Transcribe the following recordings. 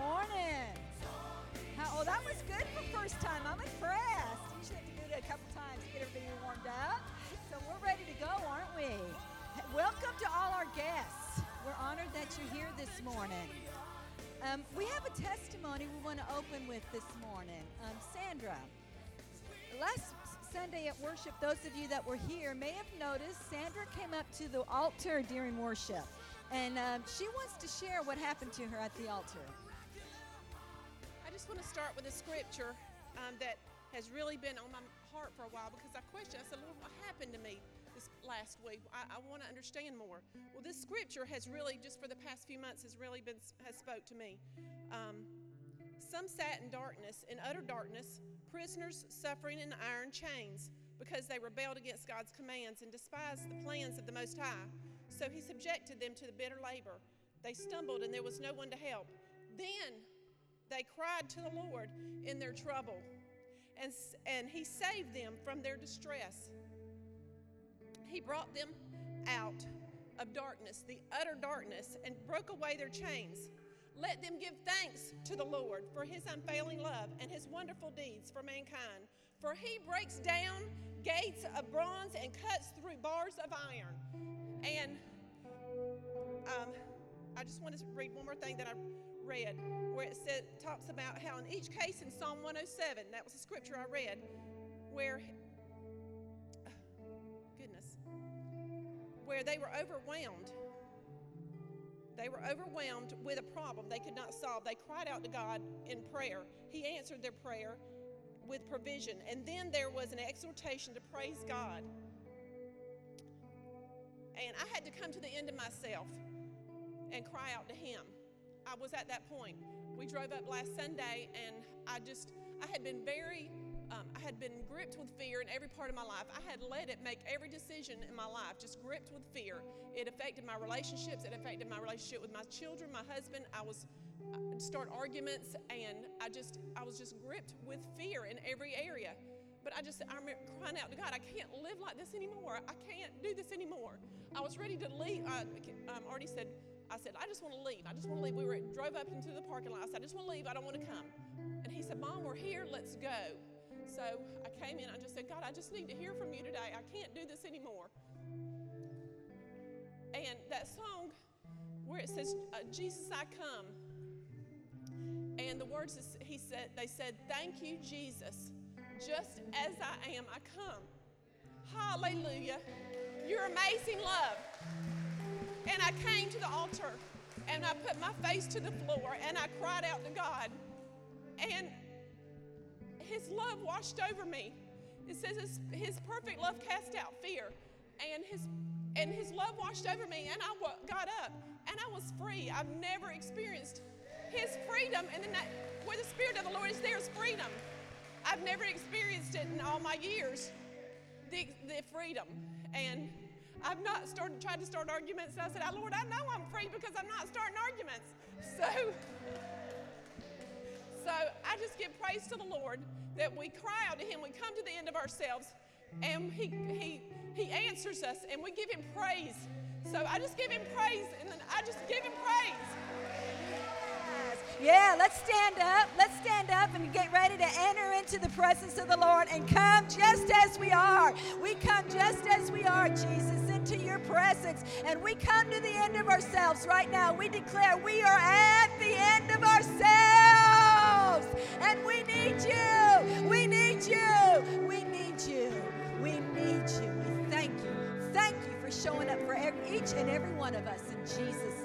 morning. How, oh, that was good for first time. I'm impressed. Usually have to do it a couple times to get everybody warmed up. So we're ready to go, aren't we? Welcome to all our guests. We're honored that you're here this morning. Um, we have a testimony we want to open with this morning. Um, Sandra, last Sunday at worship, those of you that were here may have noticed Sandra came up to the altar during worship. And um, she wants to share what happened to her at the altar. Want to start with a scripture um, that has really been on my heart for a while because I questioned. I said, Lord, what happened to me this last week? I, I want to understand more. Well, this scripture has really, just for the past few months, has really been has spoke to me. Um, some sat in darkness, in utter darkness, prisoners suffering in iron chains, because they rebelled against God's commands and despised the plans of the Most High. So he subjected them to the bitter labor. They stumbled, and there was no one to help. Then they cried to the Lord in their trouble, and, and he saved them from their distress. He brought them out of darkness, the utter darkness, and broke away their chains. Let them give thanks to the Lord for his unfailing love and his wonderful deeds for mankind. For he breaks down gates of bronze and cuts through bars of iron. And um, I just want to read one more thing that I read where it said, talks about how in each case in Psalm 107, that was the scripture I read, where, goodness, where they were overwhelmed. They were overwhelmed with a problem they could not solve. They cried out to God in prayer. He answered their prayer with provision. And then there was an exhortation to praise God. And I had to come to the end of myself and cry out to Him. I was at that point. We drove up last Sunday, and I just, I had been very, um, I had been gripped with fear in every part of my life. I had let it make every decision in my life, just gripped with fear. It affected my relationships, it affected my relationship with my children, my husband. I was, I'd start arguments, and I just, I was just gripped with fear in every area. But I just, I remember crying out to God, I can't live like this anymore. I can't do this anymore. I was ready to leave. I um, already said, I said, I just want to leave. I just want to leave. We were drove up into the parking lot. I said, I just want to leave. I don't want to come. And he said, Mom, we're here. Let's go. So I came in. I just said, God, I just need to hear from you today. I can't do this anymore. And that song where it says, uh, Jesus, I come. And the words is, he said, they said, Thank you, Jesus. Just as I am, I come. Hallelujah. Your amazing love. And I came to the altar and I put my face to the floor and I cried out to God. And His love washed over me. It says His, his perfect love cast out fear. And His and His love washed over me, and I got up and I was free. I've never experienced His freedom, and then where the Spirit of the Lord is, there's freedom. I've never experienced it in all my years, the, the freedom. And I've not started tried to start arguments. And I said, ah, Lord, I know I'm free because I'm not starting arguments. So, so I just give praise to the Lord that we cry out to Him. We come to the end of ourselves, and He He He answers us, and we give Him praise. So I just give Him praise, and then I just give Him praise. Yeah, let's stand up. Let's stand up and get ready to enter into the presence of the Lord and come just as we are. We come just as we are, Jesus, into your presence. And we come to the end of ourselves right now. We declare we are at the end of ourselves. And we need you. We need you. We need you. We need you. We thank you. Thank you for showing up for each and every one of us in Jesus'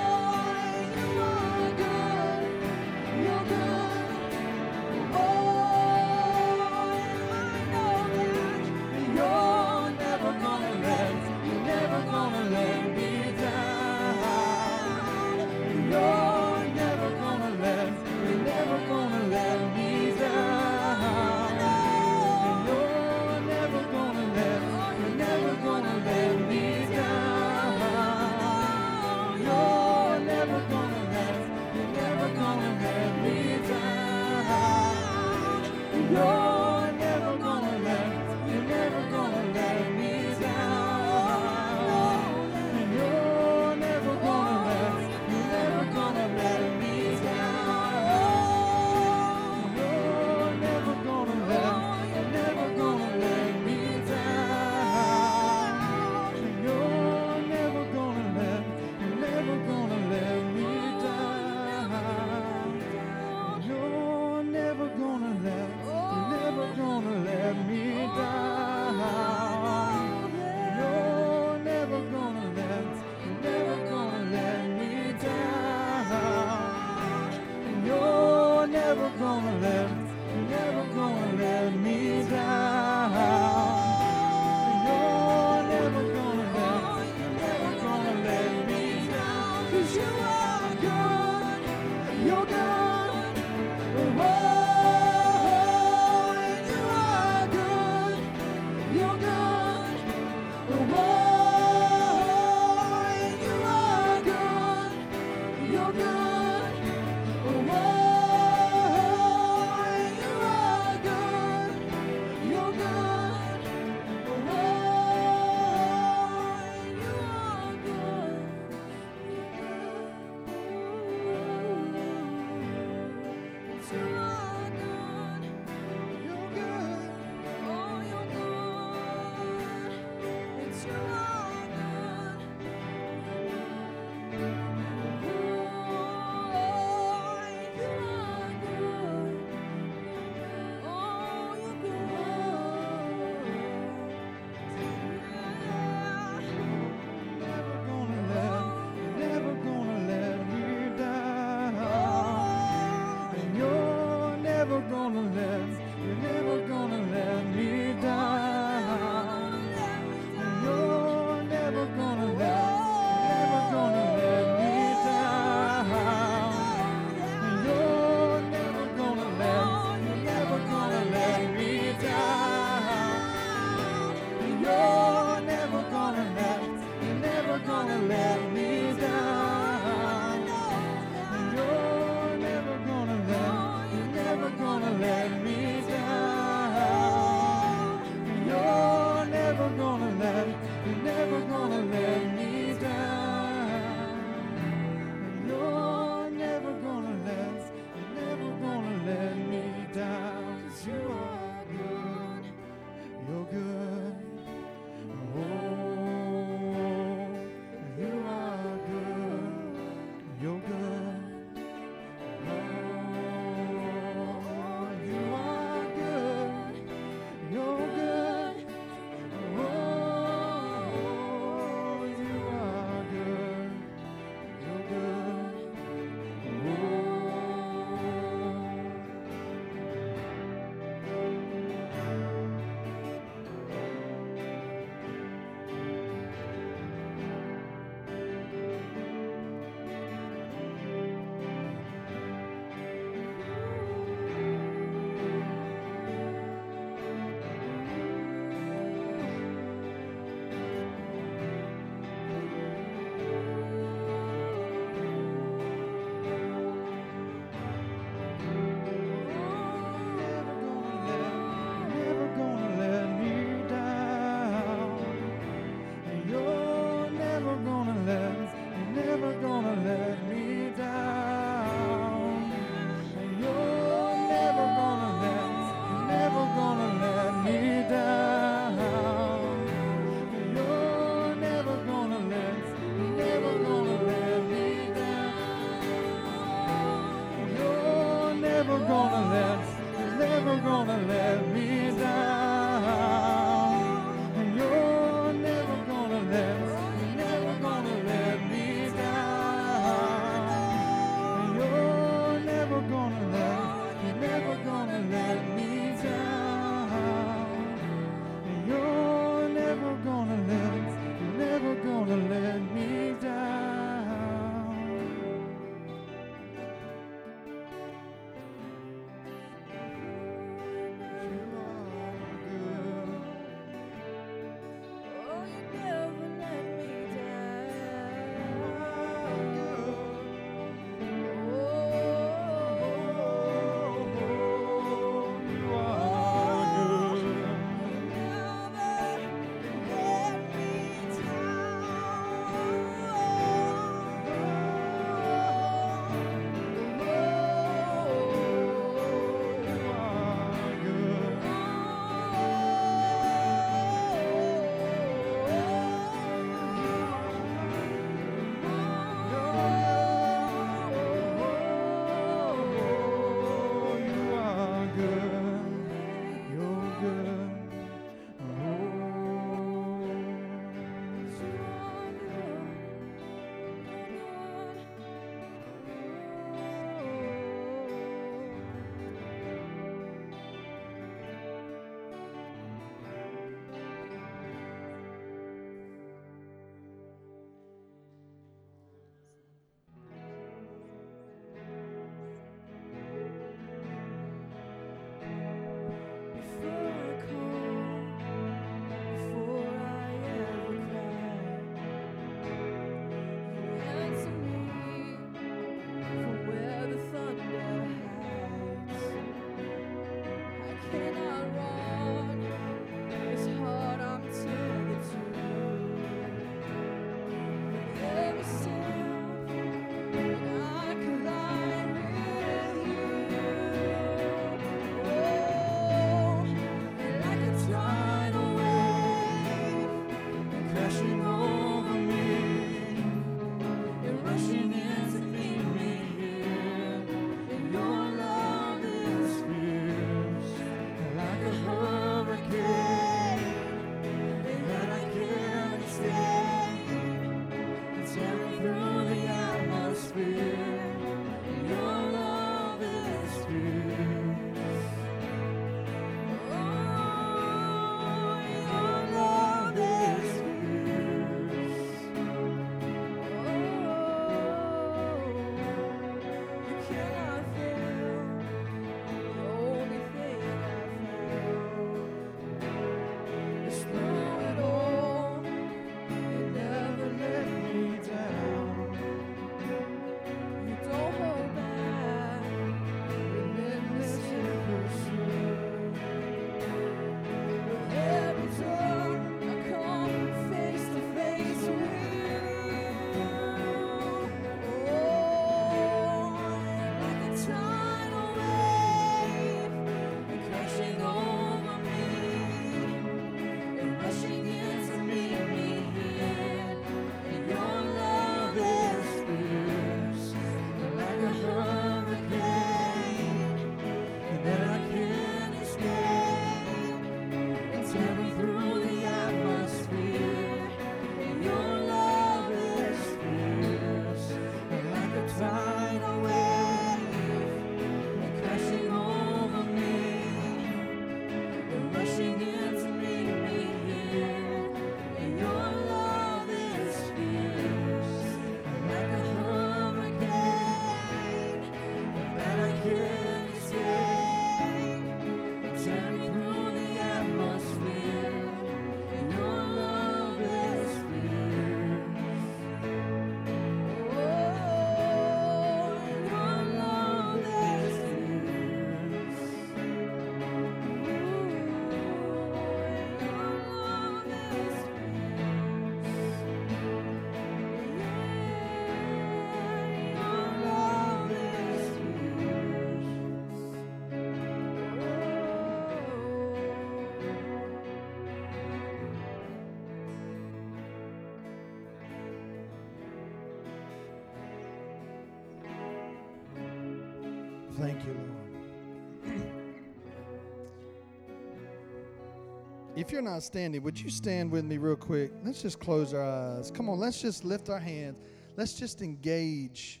If you're not standing, would you stand with me real quick? Let's just close our eyes. Come on, let's just lift our hands. Let's just engage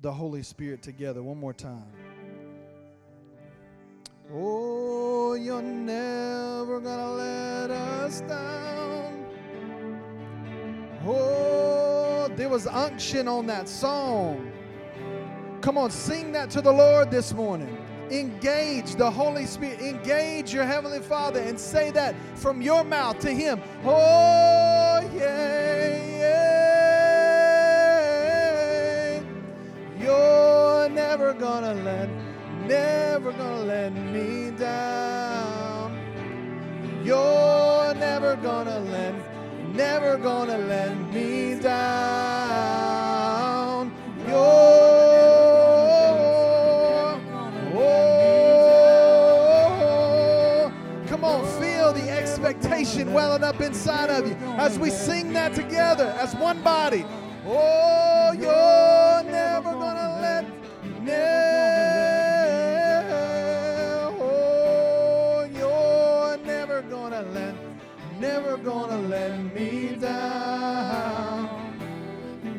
the Holy Spirit together one more time. Oh, you're never gonna let us down. Oh, there was unction on that song. Come on, sing that to the Lord this morning. Engage the Holy Spirit. Engage your Heavenly Father and say that from your mouth to Him. Oh, yeah, yeah. You're never gonna let, never gonna let me down. You're never gonna let, never gonna let me down. Welling up inside of you as we sing that together as one body. Oh, you're never gonna let, never, oh, you're never gonna let, never gonna let me down.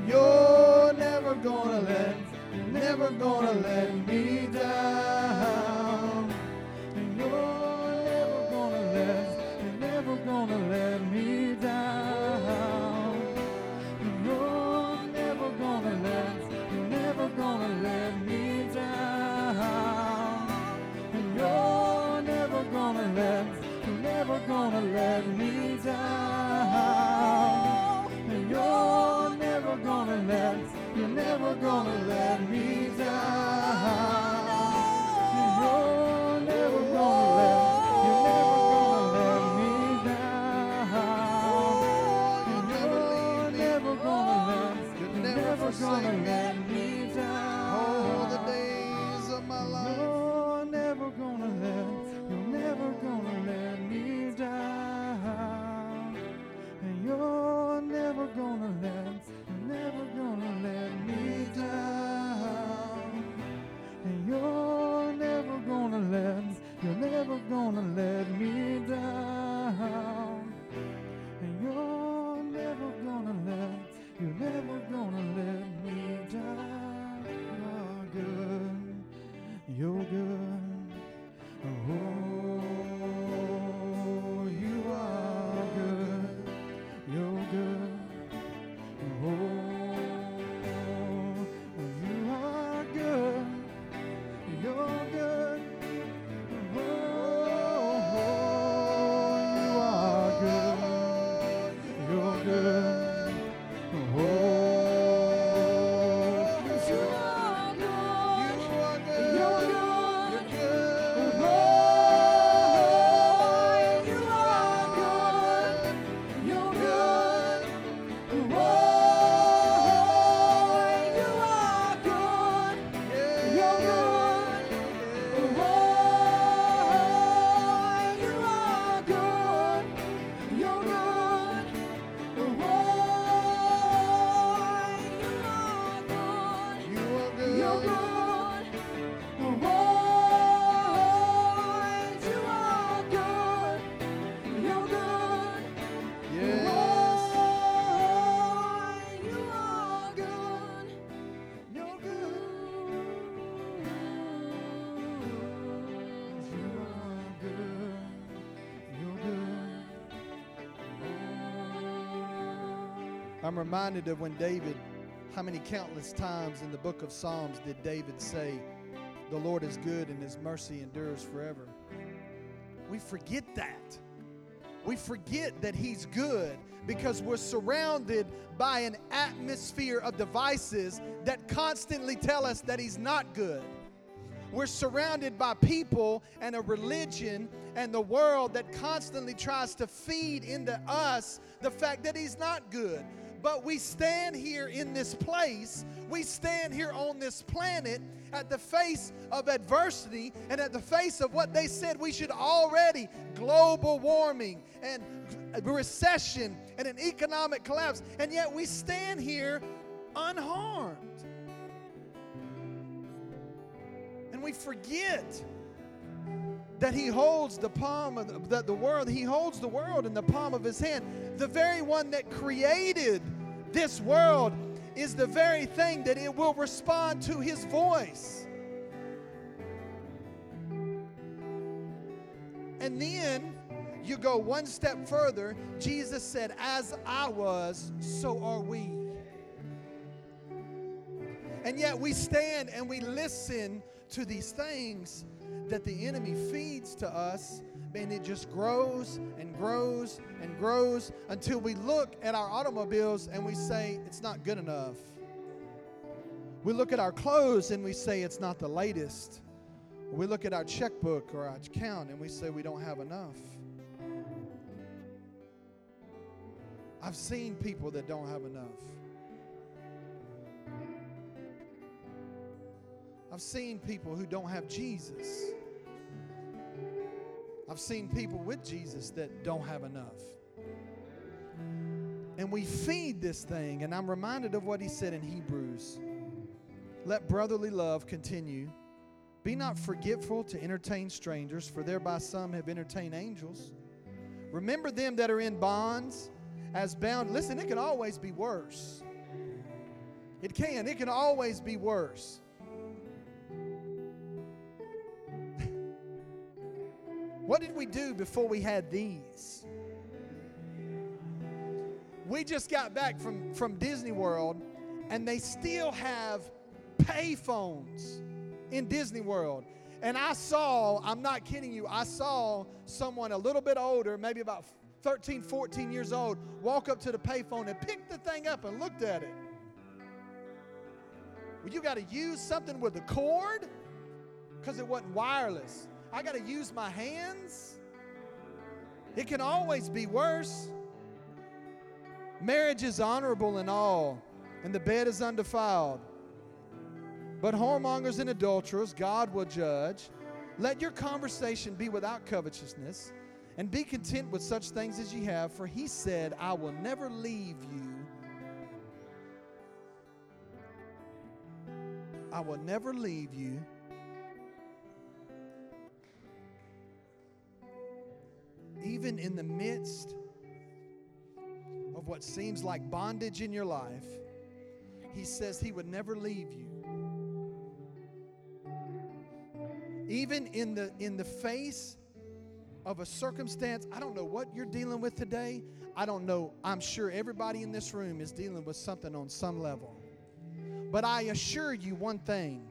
You're never gonna let, never gonna let gonna let me down. You're never gonna let, you're never gonna let me down. And you're never gonna let, you're never gonna let me down. And you're never gonna let, you're never gonna let me down. Gonna let me down. All the days of my life. You're never gonna let, you're never gonna let me down. And you're never gonna let, you're never gonna let me down. And you're never gonna let, you're never gonna let me down. You're never gonna let me down. You're good, you're good. I'm reminded of when David, how many countless times in the book of Psalms did David say, The Lord is good and his mercy endures forever? We forget that. We forget that He's good because we're surrounded by an atmosphere of devices that constantly tell us that He's not good. We're surrounded by people and a religion and the world that constantly tries to feed into us the fact that He's not good. But we stand here in this place, we stand here on this planet at the face of adversity and at the face of what they said we should already global warming and recession and an economic collapse. And yet we stand here unharmed. And we forget that he holds the palm of the, the world, he holds the world in the palm of his hand. The very one that created this world is the very thing that it will respond to his voice. And then you go one step further. Jesus said, As I was, so are we. And yet we stand and we listen to these things that the enemy feeds to us, and it just grows and grows and grows until we look at our automobiles and we say, it's not good enough. We look at our clothes and we say, it's not the latest. We look at our checkbook or our account and we say, we don't have enough. I've seen people that don't have enough. I've seen people who don't have Jesus. I've seen people with Jesus that don't have enough. And we feed this thing, and I'm reminded of what he said in Hebrews Let brotherly love continue. Be not forgetful to entertain strangers, for thereby some have entertained angels. Remember them that are in bonds as bound. Listen, it can always be worse. It can, it can always be worse. What did we do before we had these? We just got back from, from Disney World and they still have payphones in Disney World. And I saw, I'm not kidding you, I saw someone a little bit older, maybe about 13, 14 years old, walk up to the payphone and pick the thing up and looked at it. Well, you got to use something with a cord because it wasn't wireless. I got to use my hands. It can always be worse. Marriage is honorable in all, and the bed is undefiled. But whoremongers and adulterers, God will judge. Let your conversation be without covetousness, and be content with such things as ye have, for he said, I will never leave you. I will never leave you even in the midst of what seems like bondage in your life, He says He would never leave you. Even in the, in the face of a circumstance, I don't know what you're dealing with today. I don't know. I'm sure everybody in this room is dealing with something on some level. But I assure you one thing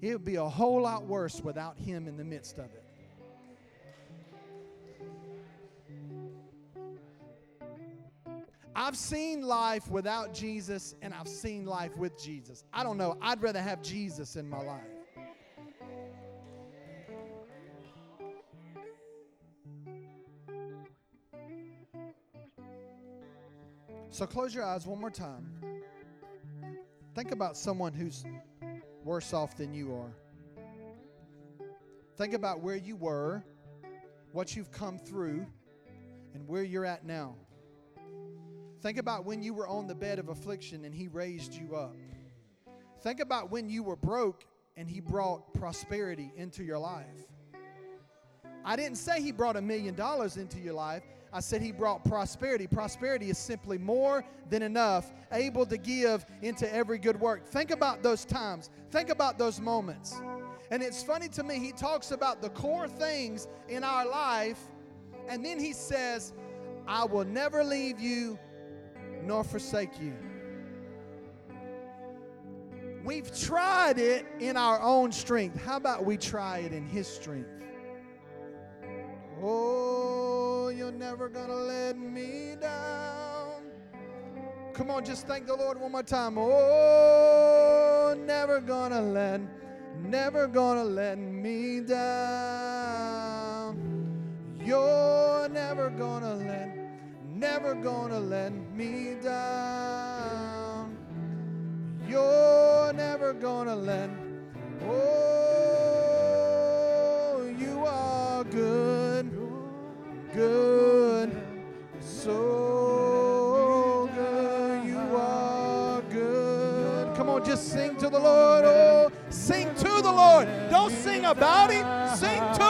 it would be a whole lot worse without Him in the midst of it. I've seen life without Jesus and I've seen life with Jesus. I don't know. I'd rather have Jesus in my life. So close your eyes one more time. Think about someone who's worse off than you are. Think about where you were, what you've come through, and where you're at now. Think about when you were on the bed of affliction and He raised you up. Think about when you were broke and He brought prosperity into your life. I didn't say He brought a million dollars into your life. I said He brought prosperity. Prosperity is simply more than enough, able to give into every good work. Think about those times. Think about those moments. And it's funny to me, He talks about the core things in our life, and then He says, I will never leave you nor forsake you. We've tried it in our own strength. How about we try it in His strength? Oh, you're never gonna let me down. Come on, just thank the Lord one more time. Oh, never gonna let, never gonna let me down. You're never gonna let never gonna let me down. You're never gonna let. Oh, you are good, good, so good. You are good. Come on, just sing to the Lord. Oh. Sing to the Lord. Don't sing about Him, sing to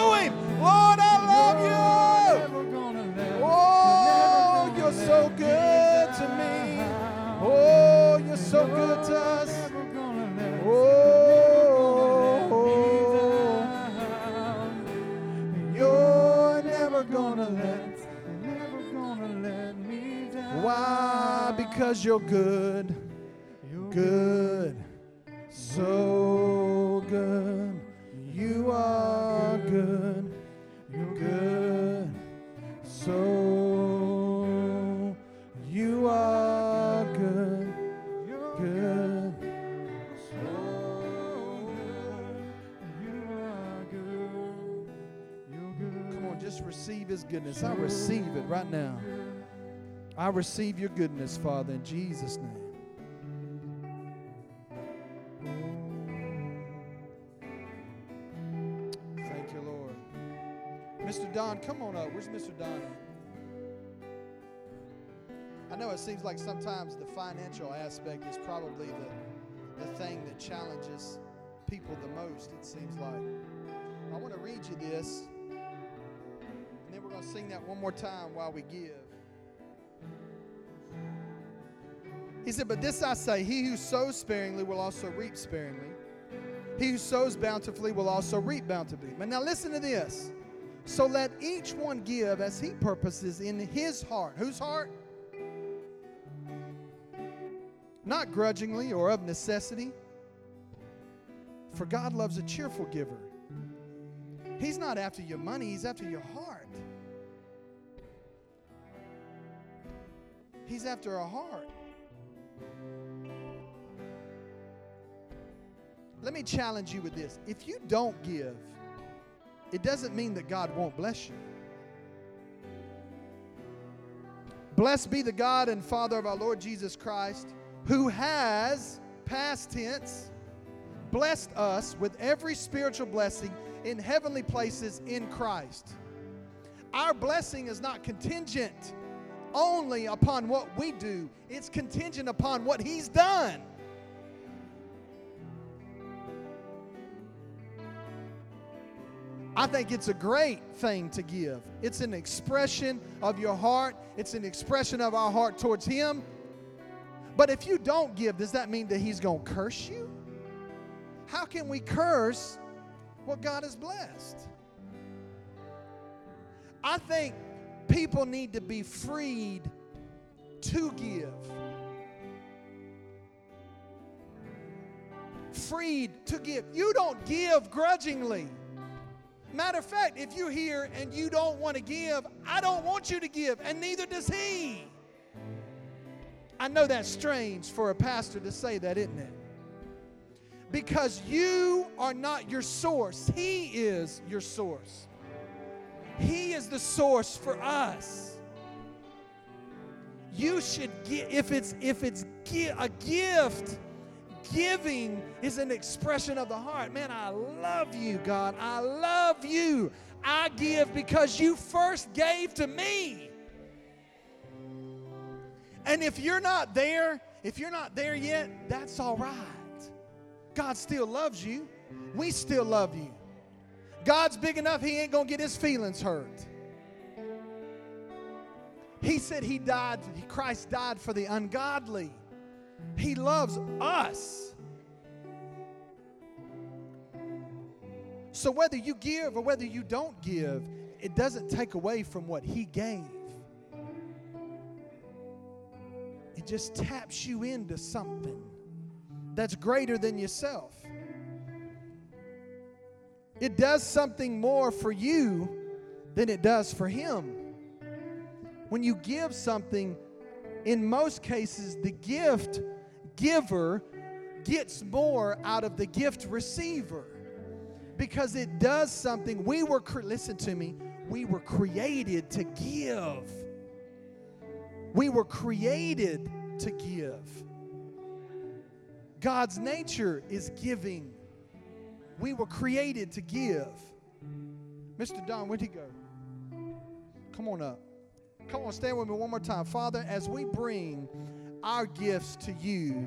so good to us. Oh, you're never gonna let, me down. Why? Because you're good, good, I receive your goodness, Father, in Jesus' name. Thank you, Lord. Mr. Don, come on up. Where's Mr. Don? I know it seems like sometimes the financial aspect is probably the, the thing that challenges people the most, it seems like. I want to read you this, and then we're going to sing that one more time while we give. He said, But this I say, he who sows sparingly will also reap sparingly. He who sows bountifully will also reap bountifully. But now listen to this. So let each one give as he purposes in his heart. Whose heart? Not grudgingly or of necessity. For God loves a cheerful giver. He's not after your money, He's after your heart. He's after a heart. Let me challenge you with this. If you don't give, it doesn't mean that God won't bless you. Blessed be the God and Father of our Lord Jesus Christ, who has, past tense, blessed us with every spiritual blessing in heavenly places in Christ. Our blessing is not contingent only upon what we do, it's contingent upon what He's done. I think it's a great thing to give. It's an expression of your heart, it's an expression of our heart towards Him. But if you don't give, does that mean that He's going to curse you? How can we curse what God has blessed? I think people need to be freed to give. Freed to give. You don't give grudgingly. Matter of fact, if you're here and you don't want to give, I don't want you to give, and neither does he. I know that's strange for a pastor to say that, isn't it? Because you are not your source, he is your source. He is the source for us. You should give if it's if it's a gift giving is an expression of the heart. Man, I love you, God. I love you. I give because you first gave to me. And if you're not there, if you're not there yet, that's all right. God still loves you. We still love you. God's big enough, He ain't gonna get His feelings hurt. He said He died, Christ died for the ungodly. He loves us. So whether you give or whether you don't give, it doesn't take away from what He gave. It just taps you into something that's greater than yourself. It does something more for you than it does for Him. When you give something, in most cases, the gift giver gets more out of the gift receiver because it does something. We were, cre- listen to me, we were created to give. We were created to give. God's nature is giving. We were created to give. Mr. Don, where'd he go? Come on up. Come on, stand with me one more time. Father, as we bring our gifts to you,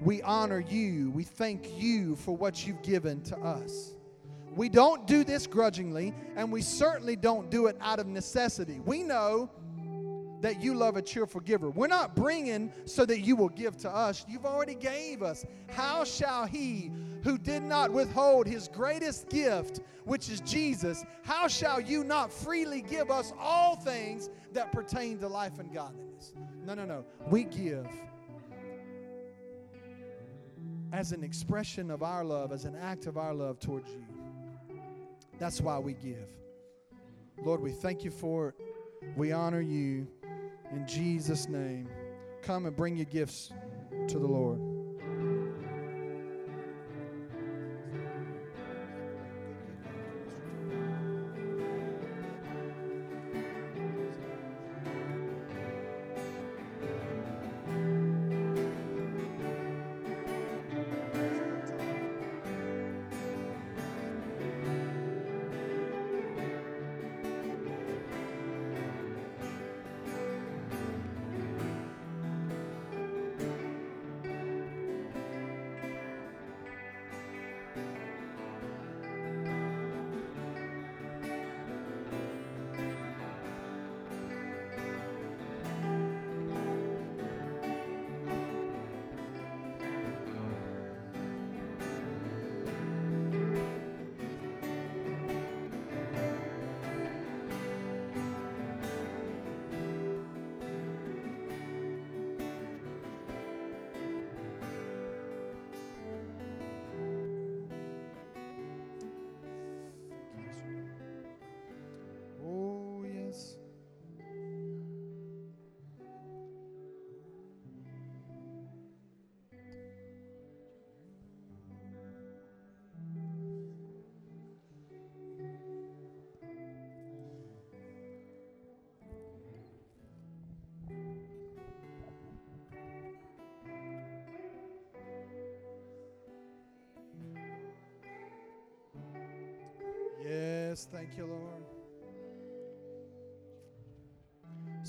we honor you. We thank you for what you've given to us. We don't do this grudgingly, and we certainly don't do it out of necessity. We know that you love a cheerful giver. We're not bringing so that you will give to us. You've already gave us. How shall he who did not withhold his greatest gift, which is Jesus, how shall you not freely give us all things that pertain to life and godliness? No, no, no. We give as an expression of our love, as an act of our love towards you. That's why we give. Lord, we thank you for it. We honor you in Jesus' name. Come and bring your gifts to the Lord.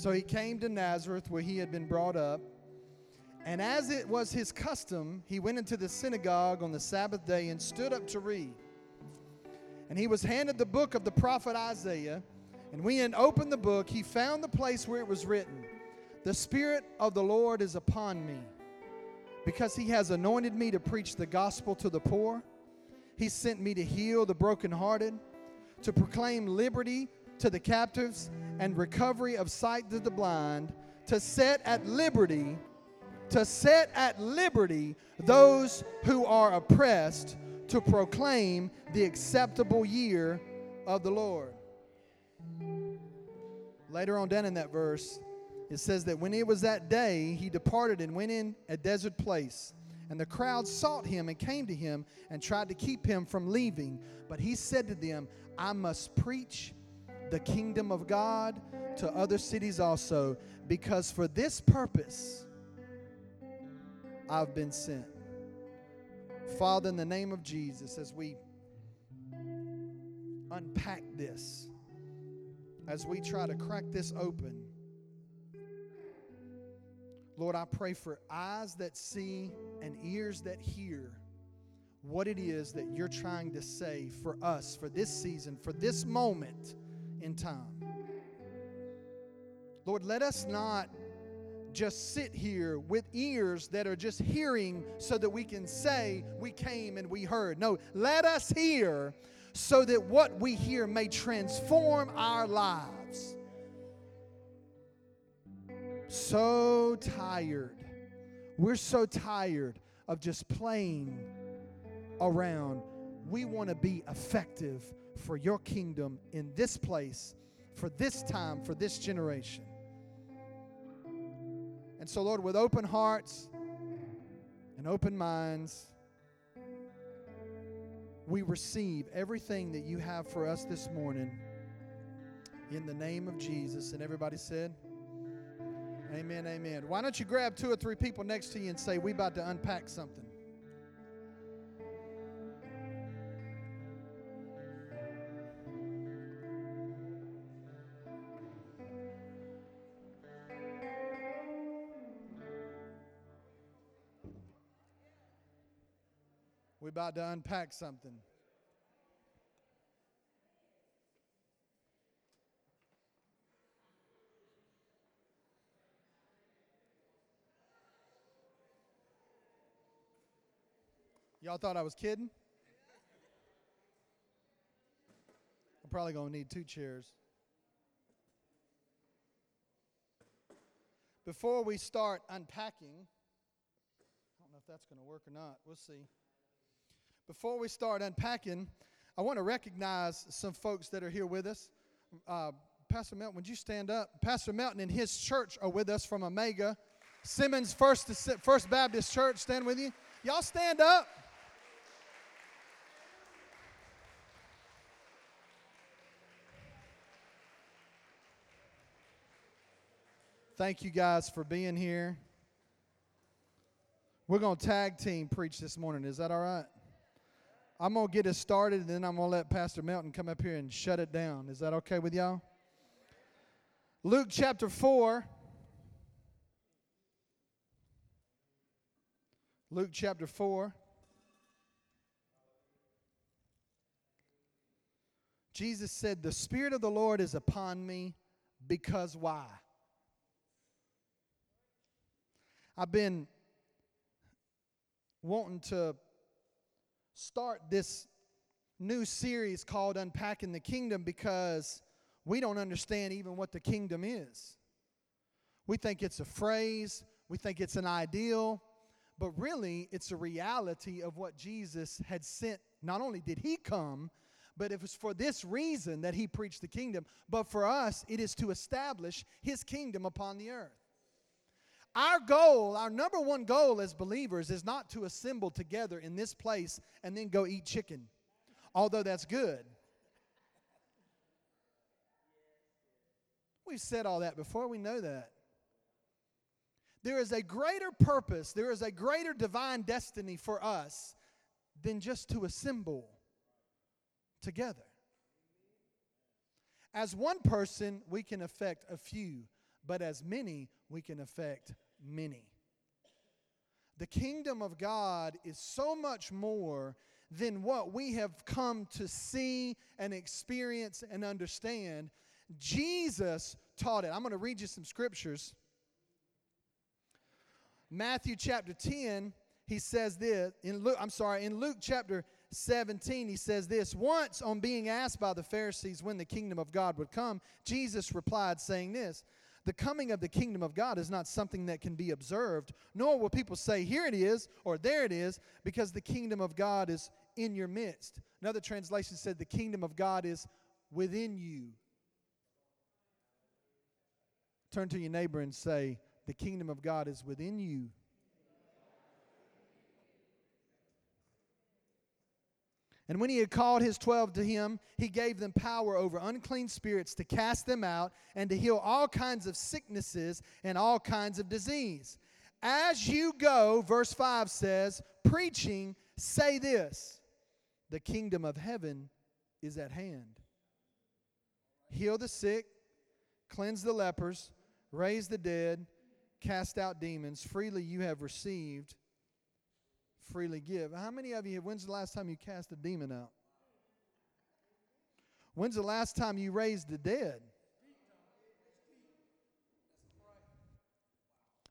So he came to Nazareth where he had been brought up. And as it was his custom, he went into the synagogue on the Sabbath day and stood up to read. And he was handed the book of the prophet Isaiah. And when he opened the book, he found the place where it was written The Spirit of the Lord is upon me, because he has anointed me to preach the gospel to the poor. He sent me to heal the brokenhearted, to proclaim liberty to the captives and recovery of sight to the blind, to set at liberty, to set at liberty those who are oppressed, to proclaim the acceptable year of the Lord. Later on down in that verse, it says that when it was that day, he departed and went in a desert place. And the crowd sought him and came to him and tried to keep him from leaving. But he said to them, I must preach the kingdom of God to other cities also, because for this purpose I've been sent. Father, in the name of Jesus, as we unpack this, as we try to crack this open, Lord, I pray for eyes that see and ears that hear what it is that you're trying to say for us, for this season, for this moment in time. Lord, let us not just sit here with ears that are just hearing so that we can say we came and we heard. No, let us hear so that what we hear may transform our lives. So tired. We're so tired of just playing around. We want to be effective for your kingdom in this place, for this time, for this generation. And so, Lord, with open hearts and open minds, we receive everything that you have for us this morning in the name of Jesus. And everybody said, Amen, amen. Why don't you grab two or three people next to you and say, We about to unpack something? About to unpack something. Y'all thought I was kidding? I'm probably going to need two chairs. Before we start unpacking, I don't know if that's going to work or not. We'll see. Before we start unpacking, I want to recognize some folks that are here with us. Uh, Pastor Melton, would you stand up? Pastor Melton and his church are with us from Omega. Simmons First, First Baptist Church, stand with you. Y'all stand up. Thank you guys for being here. We're going to tag team preach this morning. Is that all right? I'm going to get us started and then I'm going to let Pastor Melton come up here and shut it down. Is that okay with y'all? Luke chapter 4. Luke chapter 4. Jesus said, The Spirit of the Lord is upon me because why? I've been wanting to start this new series called Unpacking the Kingdom because we don't understand even what the kingdom is. We think it's a phrase, we think it's an ideal, but really it's a reality of what Jesus had sent. Not only did he come, but it was for this reason that he preached the kingdom, but for us, it is to establish his kingdom upon the earth. Our goal, our number one goal as believers, is not to assemble together in this place and then go eat chicken, although that's good. We've said all that before, we know that. There is a greater purpose, there is a greater divine destiny for us than just to assemble together. As one person, we can affect a few, but as many, we can affect many. The kingdom of God is so much more than what we have come to see and experience and understand. Jesus taught it. I'm going to read you some scriptures. Matthew chapter 10, he says this. In Luke, I'm sorry, in Luke chapter 17, he says this Once, on being asked by the Pharisees when the kingdom of God would come, Jesus replied, saying this the coming of the kingdom of God is not something that can be observed, nor will people say, Here it is, or there it is, because the kingdom of God is in your midst. Another translation said, The kingdom of God is within you. Turn to your neighbor and say, The kingdom of God is within you. And when he had called his twelve to him, he gave them power over unclean spirits to cast them out and to heal all kinds of sicknesses and all kinds of disease. As you go, verse 5 says, preaching, say this the kingdom of heaven is at hand. Heal the sick, cleanse the lepers, raise the dead, cast out demons. Freely you have received freely give. How many of you, when's the last time you cast a demon out? When's the last time you raised the dead?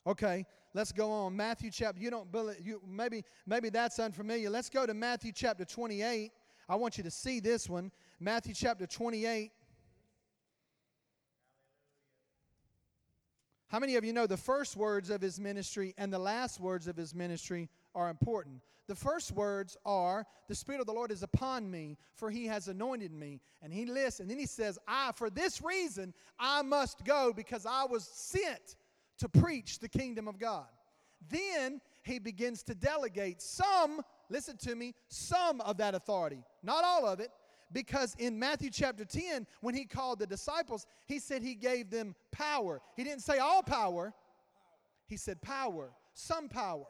Okay, let's go on. Matthew chapter. You don't believe you maybe maybe that's unfamiliar. Let's go to Matthew chapter 28. I want you to see this one. Matthew chapter 28. How many of you know the first words of his ministry and the last words of his ministry are important. The first words are, The Spirit of the Lord is upon me, for he has anointed me. And he lists, and then he says, I, for this reason, I must go because I was sent to preach the kingdom of God. Then he begins to delegate some, listen to me, some of that authority, not all of it, because in Matthew chapter 10, when he called the disciples, he said he gave them power. He didn't say all power, he said power, some power.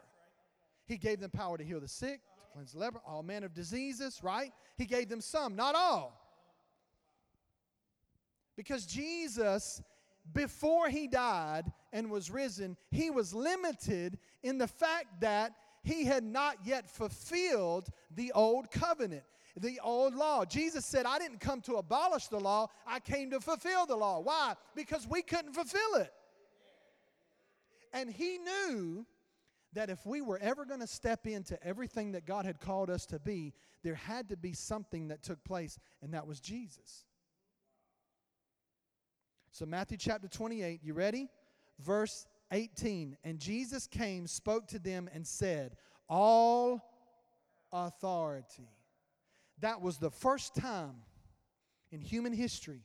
He gave them power to heal the sick, to cleanse the leper, all manner of diseases, right? He gave them some, not all. Because Jesus, before he died and was risen, he was limited in the fact that he had not yet fulfilled the old covenant, the old law. Jesus said, I didn't come to abolish the law, I came to fulfill the law. Why? Because we couldn't fulfill it. And he knew that if we were ever going to step into everything that God had called us to be, there had to be something that took place, and that was Jesus. So, Matthew chapter 28, you ready? Verse 18. And Jesus came, spoke to them, and said, All authority. That was the first time in human history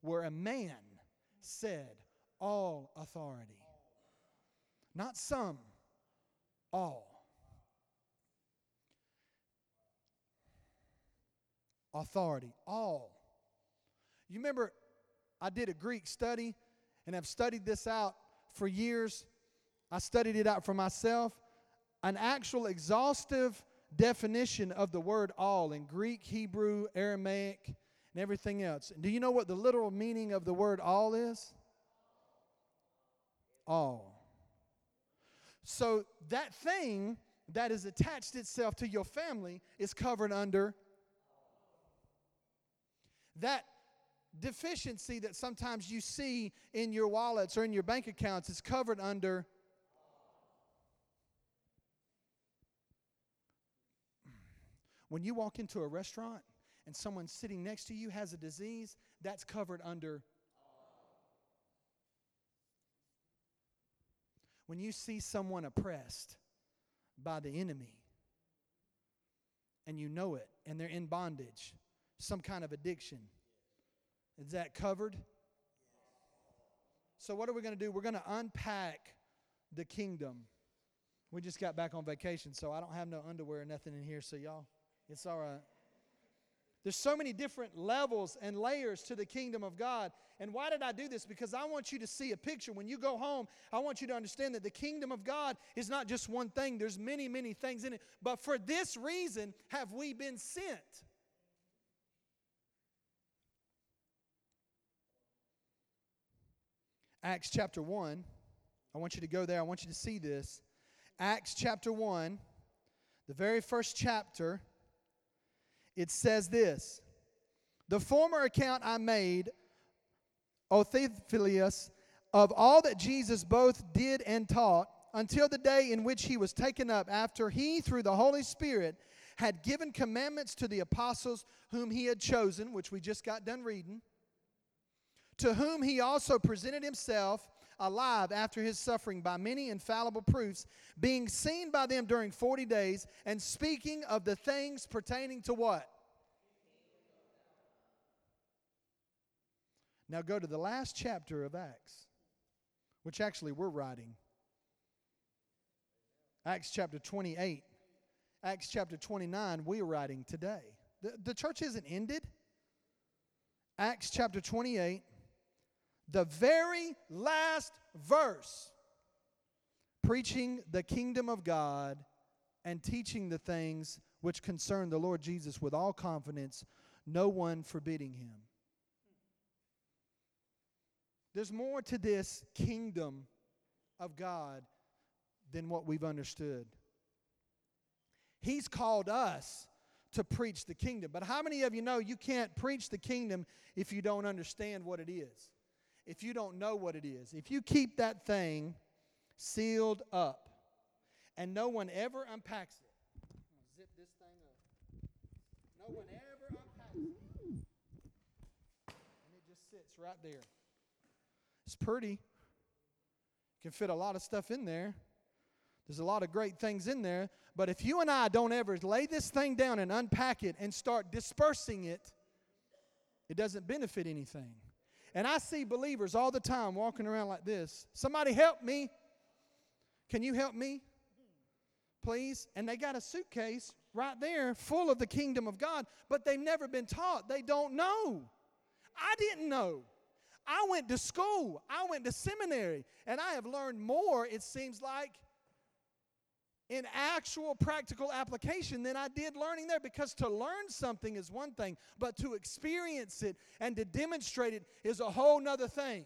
where a man said, All authority. Not some, all. Authority, all. You remember, I did a Greek study and have studied this out for years. I studied it out for myself. An actual exhaustive definition of the word all in Greek, Hebrew, Aramaic, and everything else. Do you know what the literal meaning of the word all is? All. So that thing that has attached itself to your family is covered under that deficiency that sometimes you see in your wallets or in your bank accounts is covered under when you walk into a restaurant and someone sitting next to you has a disease that's covered under when you see someone oppressed by the enemy and you know it and they're in bondage, some kind of addiction, is that covered? So, what are we going to do? We're going to unpack the kingdom. We just got back on vacation, so I don't have no underwear or nothing in here, so y'all, it's all right. There's so many different levels and layers to the kingdom of God. And why did I do this? Because I want you to see a picture. When you go home, I want you to understand that the kingdom of God is not just one thing, there's many, many things in it. But for this reason have we been sent. Acts chapter 1. I want you to go there. I want you to see this. Acts chapter 1, the very first chapter it says this The former account I made, O Theophilus, of all that Jesus both did and taught, until the day in which he was taken up, after he, through the Holy Spirit, had given commandments to the apostles whom he had chosen, which we just got done reading, to whom he also presented himself alive after his suffering by many infallible proofs, being seen by them during 40 days, and speaking of the things pertaining to what? Now go to the last chapter of Acts, which actually we're writing. Acts chapter 28. Acts chapter 29, we're writing today. The, the church isn't ended. Acts chapter 28 the very last verse, preaching the kingdom of God and teaching the things which concern the Lord Jesus with all confidence, no one forbidding him. There's more to this kingdom of God than what we've understood. He's called us to preach the kingdom. But how many of you know you can't preach the kingdom if you don't understand what it is? If you don't know what it is. If you keep that thing sealed up and no one ever unpacks it, zip this thing up. No one ever unpacks it. And it just sits right there. It's pretty. Can fit a lot of stuff in there. There's a lot of great things in there. But if you and I don't ever lay this thing down and unpack it and start dispersing it, it doesn't benefit anything. And I see believers all the time walking around like this. Somebody help me. Can you help me? Please. And they got a suitcase right there full of the kingdom of God, but they've never been taught. They don't know. I didn't know. I went to school, I went to seminary, and I have learned more, it seems like, in actual practical application than I did learning there because to learn something is one thing, but to experience it and to demonstrate it is a whole nother thing.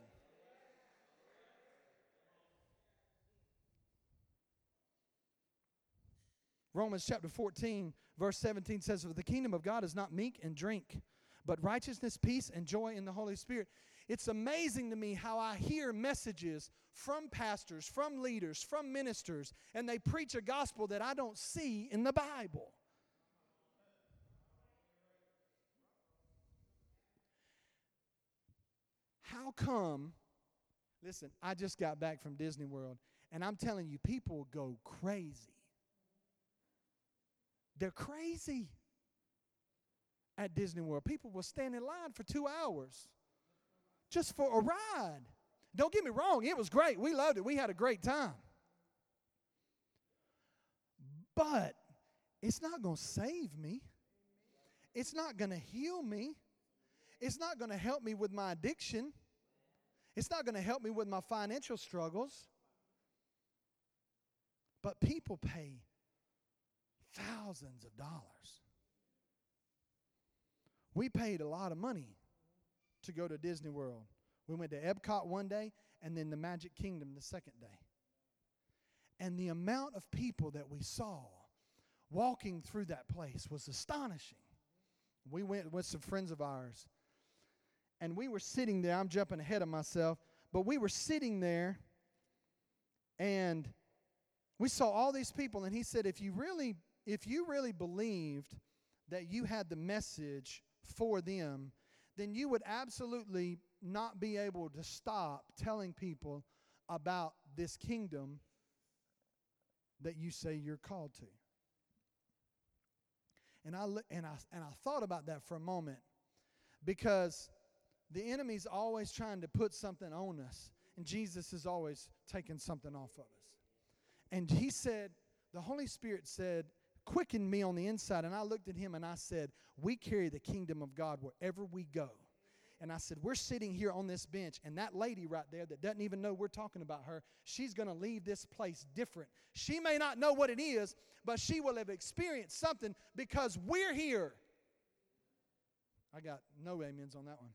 Romans chapter 14, verse 17 says, For the kingdom of God is not meat and drink, but righteousness, peace, and joy in the Holy Spirit. It's amazing to me how I hear messages from pastors, from leaders, from ministers, and they preach a gospel that I don't see in the Bible. How come? Listen, I just got back from Disney World, and I'm telling you, people go crazy. They're crazy at Disney World. People will stand in line for two hours just for a ride. Don't get me wrong, it was great. We loved it. We had a great time. But it's not going to save me. It's not going to heal me. It's not going to help me with my addiction. It's not going to help me with my financial struggles. But people pay thousands of dollars. We paid a lot of money to go to Disney World. We went to Epcot one day and then the Magic Kingdom the second day. And the amount of people that we saw walking through that place was astonishing. We went with some friends of ours, and we were sitting there. I'm jumping ahead of myself, but we were sitting there, and we saw all these people. And he said, if you really, if you really believed that you had the message for them, then you would absolutely not be able to stop telling people about this kingdom that you say you're called to. And I, and, I, and I thought about that for a moment because the enemy's always trying to put something on us, and Jesus is always taking something off of us. And he said, the Holy Spirit said, quicken me on the inside. And I looked at him and I said, We carry the kingdom of God wherever we go. And I said, We're sitting here on this bench, and that lady right there that doesn't even know we're talking about her, she's going to leave this place different. She may not know what it is, but she will have experienced something because we're here. I got no amens on that one.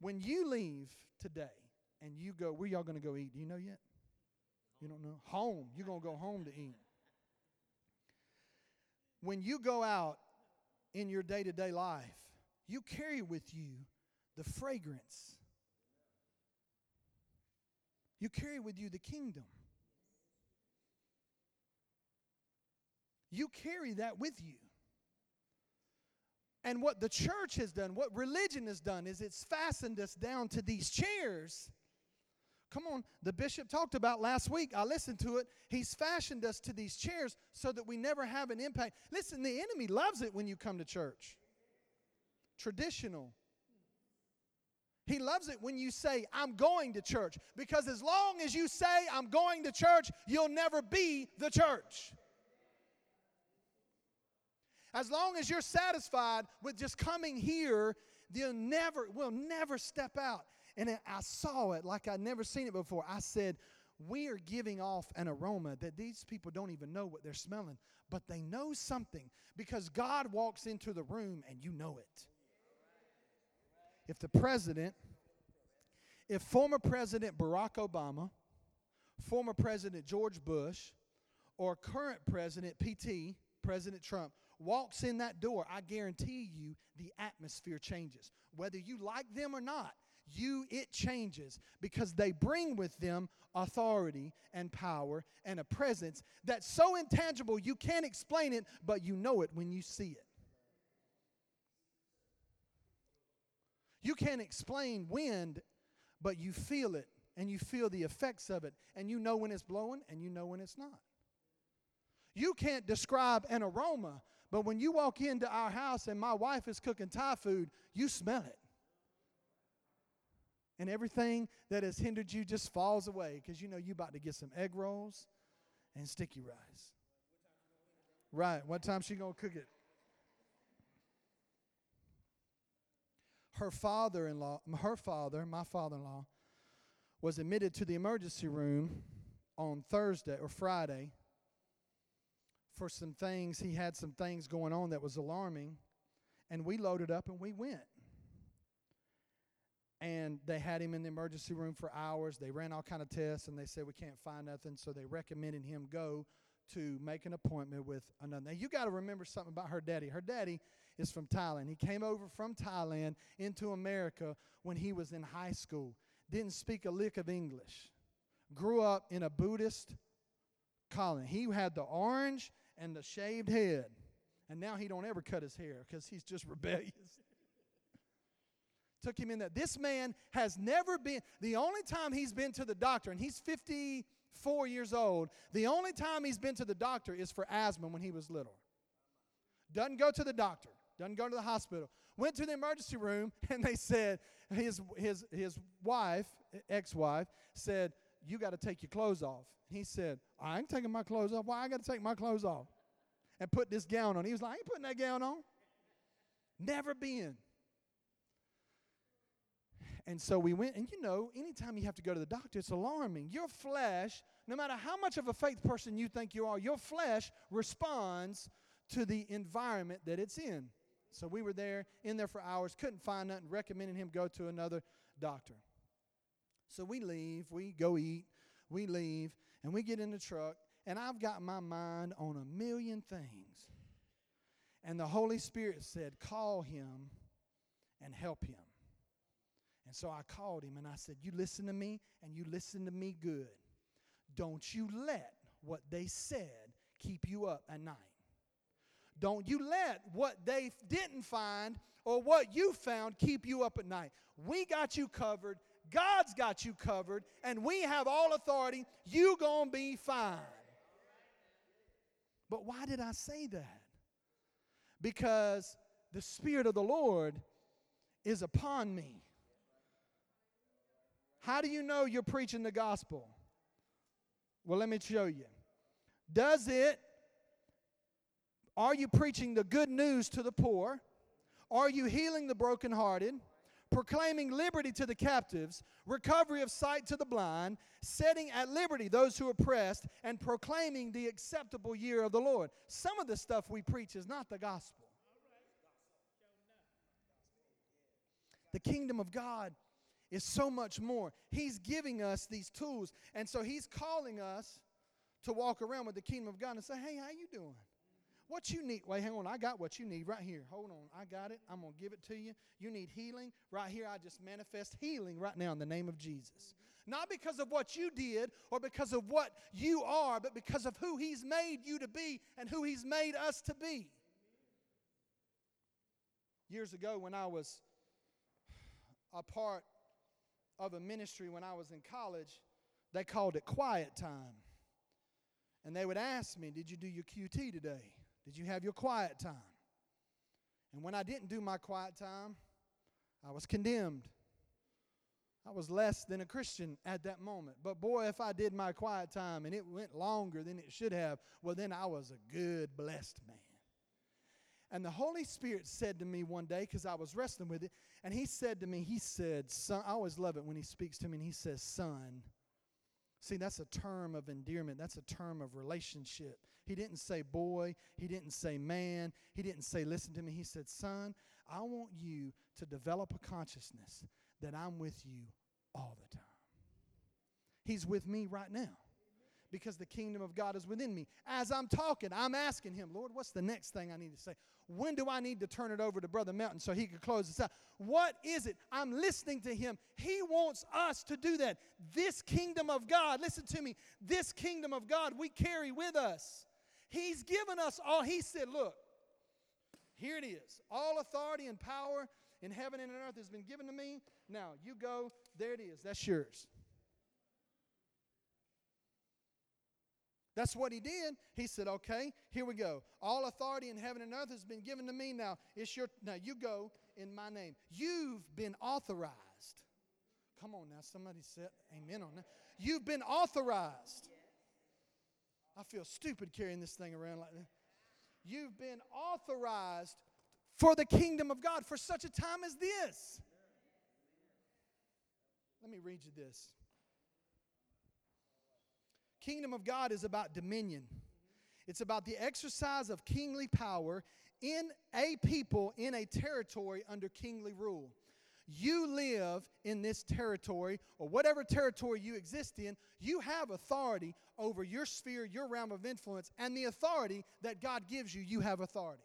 When you leave today and you go, where y'all going to go eat? Do you know yet? You don't know? Home. You're going to go home to eat. When you go out in your day to day life, you carry with you the fragrance. You carry with you the kingdom. You carry that with you. And what the church has done, what religion has done, is it's fastened us down to these chairs. Come on, the bishop talked about last week. I listened to it. He's fashioned us to these chairs so that we never have an impact. Listen, the enemy loves it when you come to church. Traditional, he loves it when you say, I'm going to church. Because as long as you say, I'm going to church, you'll never be the church. As long as you're satisfied with just coming here, you'll never, will never step out. And I saw it like I'd never seen it before. I said, We are giving off an aroma that these people don't even know what they're smelling, but they know something because God walks into the room and you know it if the president, if former President Barack Obama, former President George Bush, or current President PT, President Trump, walks in that door, I guarantee you the atmosphere changes. Whether you like them or not, you it changes because they bring with them authority and power and a presence that's so intangible you can't explain it, but you know it when you see it. You can't explain wind, but you feel it and you feel the effects of it and you know when it's blowing and you know when it's not. You can't describe an aroma, but when you walk into our house and my wife is cooking Thai food, you smell it. And everything that has hindered you just falls away because you know you're about to get some egg rolls and sticky rice. Right, what time she gonna cook it? Her father in law, her father, my father in law, was admitted to the emergency room on Thursday or Friday for some things. He had some things going on that was alarming. And we loaded up and we went. And they had him in the emergency room for hours. They ran all kind of tests and they said we can't find nothing, so they recommended him go to make an appointment with another. Now, you got to remember something about her daddy. Her daddy is from Thailand. He came over from Thailand into America when he was in high school. Didn't speak a lick of English. Grew up in a Buddhist colony. He had the orange and the shaved head. And now he don't ever cut his hair because he's just rebellious. Took him in there. This man has never been, the only time he's been to the doctor, and he's 54 years old, the only time he's been to the doctor is for asthma when he was little. Doesn't go to the doctor, doesn't go to the hospital. Went to the emergency room, and they said, his, his, his wife, ex wife, said, You got to take your clothes off. He said, I ain't taking my clothes off. Why I got to take my clothes off? And put this gown on. He was like, I ain't putting that gown on. Never been. And so we went, and you know, anytime you have to go to the doctor, it's alarming. Your flesh, no matter how much of a faith person you think you are, your flesh responds to the environment that it's in. So we were there, in there for hours, couldn't find nothing, recommending him go to another doctor. So we leave, we go eat, we leave, and we get in the truck, and I've got my mind on a million things. And the Holy Spirit said, Call him and help him. And so I called him and I said, You listen to me and you listen to me good. Don't you let what they said keep you up at night. Don't you let what they didn't find or what you found keep you up at night. We got you covered. God's got you covered, and we have all authority. You gonna be fine. But why did I say that? Because the Spirit of the Lord is upon me. How do you know you're preaching the gospel? Well, let me show you. Does it, are you preaching the good news to the poor? Are you healing the brokenhearted? Proclaiming liberty to the captives, recovery of sight to the blind, setting at liberty those who are oppressed, and proclaiming the acceptable year of the Lord. Some of the stuff we preach is not the gospel. The kingdom of God is so much more. He's giving us these tools. And so he's calling us to walk around with the kingdom of God and say, hey, how you doing? What you need? Wait, hang on. I got what you need right here. Hold on. I got it. I'm going to give it to you. You need healing. Right here, I just manifest healing right now in the name of Jesus. Not because of what you did or because of what you are, but because of who He's made you to be and who He's made us to be. Years ago, when I was a part of a ministry when I was in college, they called it quiet time. And they would ask me, Did you do your QT today? Did you have your quiet time? And when I didn't do my quiet time, I was condemned. I was less than a Christian at that moment. But boy, if I did my quiet time and it went longer than it should have, well, then I was a good, blessed man. And the Holy Spirit said to me one day, because I was wrestling with it, and He said to me, He said, Son, I always love it when He speaks to me and He says, Son. See, that's a term of endearment, that's a term of relationship. He didn't say boy, He didn't say man, He didn't say listen to me. He said, Son, I want you to develop a consciousness that I'm with you all the time. He's with me right now because the kingdom of God is within me. As I'm talking, I'm asking Him, Lord, what's the next thing I need to say? When do I need to turn it over to Brother Melton so he can close this out? What is it? I'm listening to him. He wants us to do that. This kingdom of God, listen to me, this kingdom of God we carry with us. He's given us all. He said, Look, here it is. All authority and power in heaven and on earth has been given to me. Now, you go, there it is. That's yours. That's what he did. He said, "Okay, here we go. All authority in heaven and earth has been given to me. Now it's your. Now you go in my name. You've been authorized. Come on now, somebody said Amen on that. You've been authorized. I feel stupid carrying this thing around like that. You've been authorized for the kingdom of God for such a time as this. Let me read you this kingdom of God is about dominion. It's about the exercise of kingly power in a people, in a territory under kingly rule. You live in this territory, or whatever territory you exist in, you have authority over your sphere, your realm of influence, and the authority that God gives you, you have authority.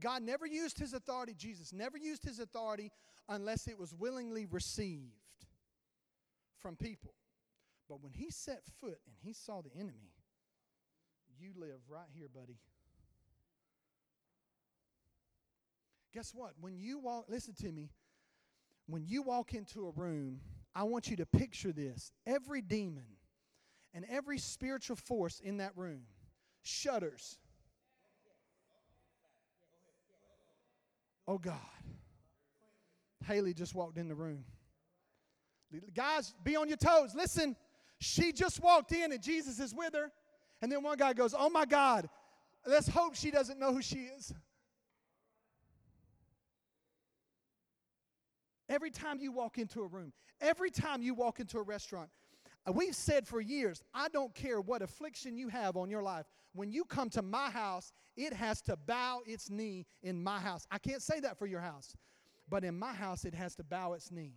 God never used his authority, Jesus never used his authority unless it was willingly received from people. But when he set foot and he saw the enemy, you live right here, buddy. Guess what? When you walk, listen to me. When you walk into a room, I want you to picture this. Every demon and every spiritual force in that room shudders. Oh God. Haley just walked in the room. Guys, be on your toes. Listen, she just walked in and Jesus is with her. And then one guy goes, Oh my God, let's hope she doesn't know who she is. Every time you walk into a room, every time you walk into a restaurant, uh, we've said for years, I don't care what affliction you have on your life. When you come to my house, it has to bow its knee in my house. I can't say that for your house, but in my house, it has to bow its knee.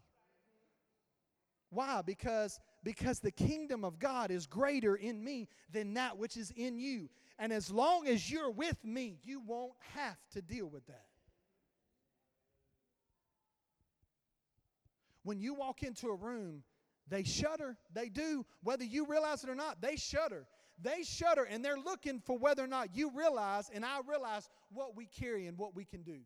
Why? Because, because the kingdom of God is greater in me than that which is in you. And as long as you're with me, you won't have to deal with that. When you walk into a room, they shudder. They do. Whether you realize it or not, they shudder. They shudder and they're looking for whether or not you realize and I realize what we carry and what we can do.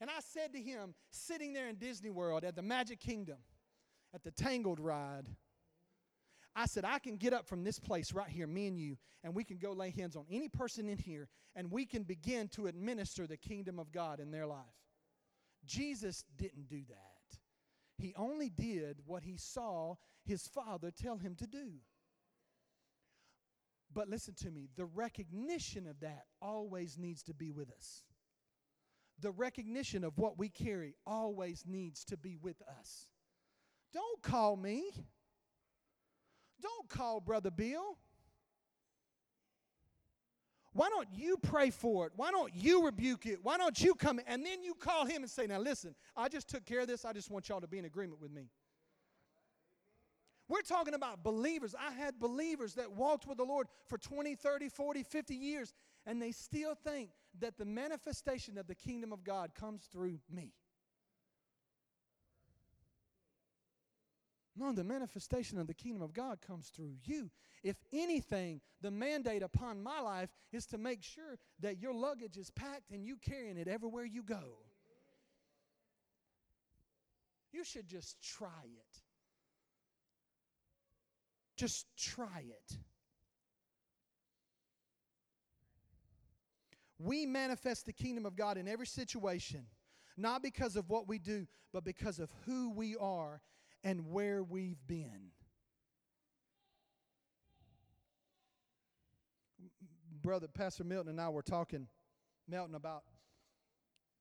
And I said to him, sitting there in Disney World at the Magic Kingdom, at the Tangled ride, I said, I can get up from this place right here, me and you, and we can go lay hands on any person in here, and we can begin to administer the kingdom of God in their life. Jesus didn't do that. He only did what he saw his Father tell him to do. But listen to me, the recognition of that always needs to be with us. The recognition of what we carry always needs to be with us. Don't call me. Don't call Brother Bill. Why don't you pray for it? Why don't you rebuke it? Why don't you come and then you call him and say, Now listen, I just took care of this. I just want y'all to be in agreement with me. We're talking about believers. I had believers that walked with the Lord for 20, 30, 40, 50 years, and they still think that the manifestation of the kingdom of God comes through me. No, the manifestation of the kingdom of God comes through you. If anything, the mandate upon my life is to make sure that your luggage is packed and you carrying it everywhere you go. You should just try it. Just try it. We manifest the kingdom of God in every situation, not because of what we do, but because of who we are and where we've been. Brother Pastor Milton and I were talking, Melton, about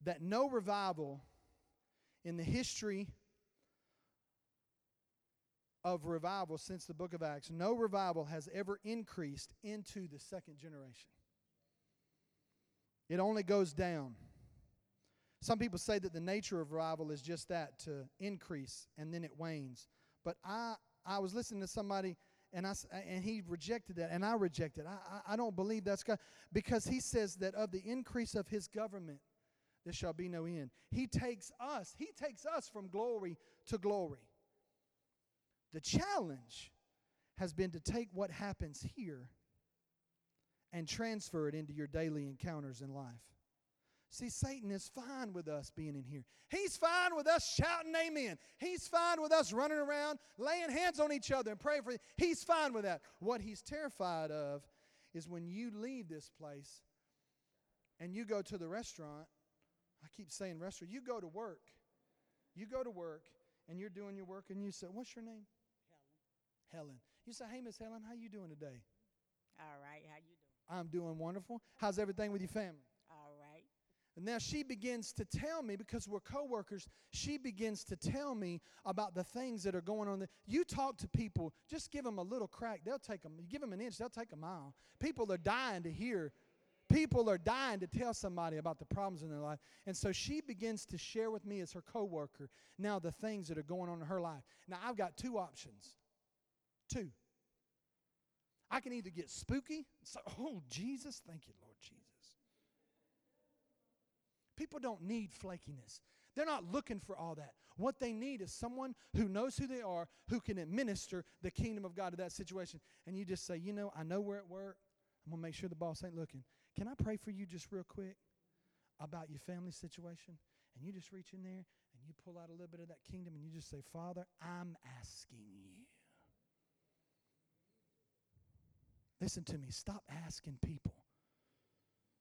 that no revival in the history of revival since the book of Acts, no revival has ever increased into the second generation. It only goes down. Some people say that the nature of revival is just that to increase and then it wanes. But I, I was listening to somebody and, I, and he rejected that and I rejected I, I, I don't believe that's God because he says that of the increase of his government there shall be no end. He takes us, he takes us from glory to glory. The challenge has been to take what happens here and transfer it into your daily encounters in life. See, Satan is fine with us being in here. He's fine with us shouting amen. He's fine with us running around, laying hands on each other and praying for. You. He's fine with that. What he's terrified of is when you leave this place and you go to the restaurant. I keep saying restaurant. You go to work. You go to work and you're doing your work and you say, "What's your name?" Helen. Helen. You say, "Hey, Miss Helen, how you doing today?" All right. How you doing? I'm doing wonderful. How's everything with your family? And now she begins to tell me, because we're coworkers, she begins to tell me about the things that are going on. You talk to people, just give them a little crack, they'll take them. You give them an inch, they'll take a mile. People are dying to hear. People are dying to tell somebody about the problems in their life. And so she begins to share with me as her coworker now the things that are going on in her life. Now I've got two options. Two. I can either get spooky, so, oh Jesus, thank you, Lord. People don't need flakiness. They're not looking for all that. What they need is someone who knows who they are, who can administer the kingdom of God to that situation. And you just say, you know, I know we're at work. I'm going to make sure the boss ain't looking. Can I pray for you just real quick about your family situation? And you just reach in there and you pull out a little bit of that kingdom and you just say, Father, I'm asking you. Listen to me. Stop asking people.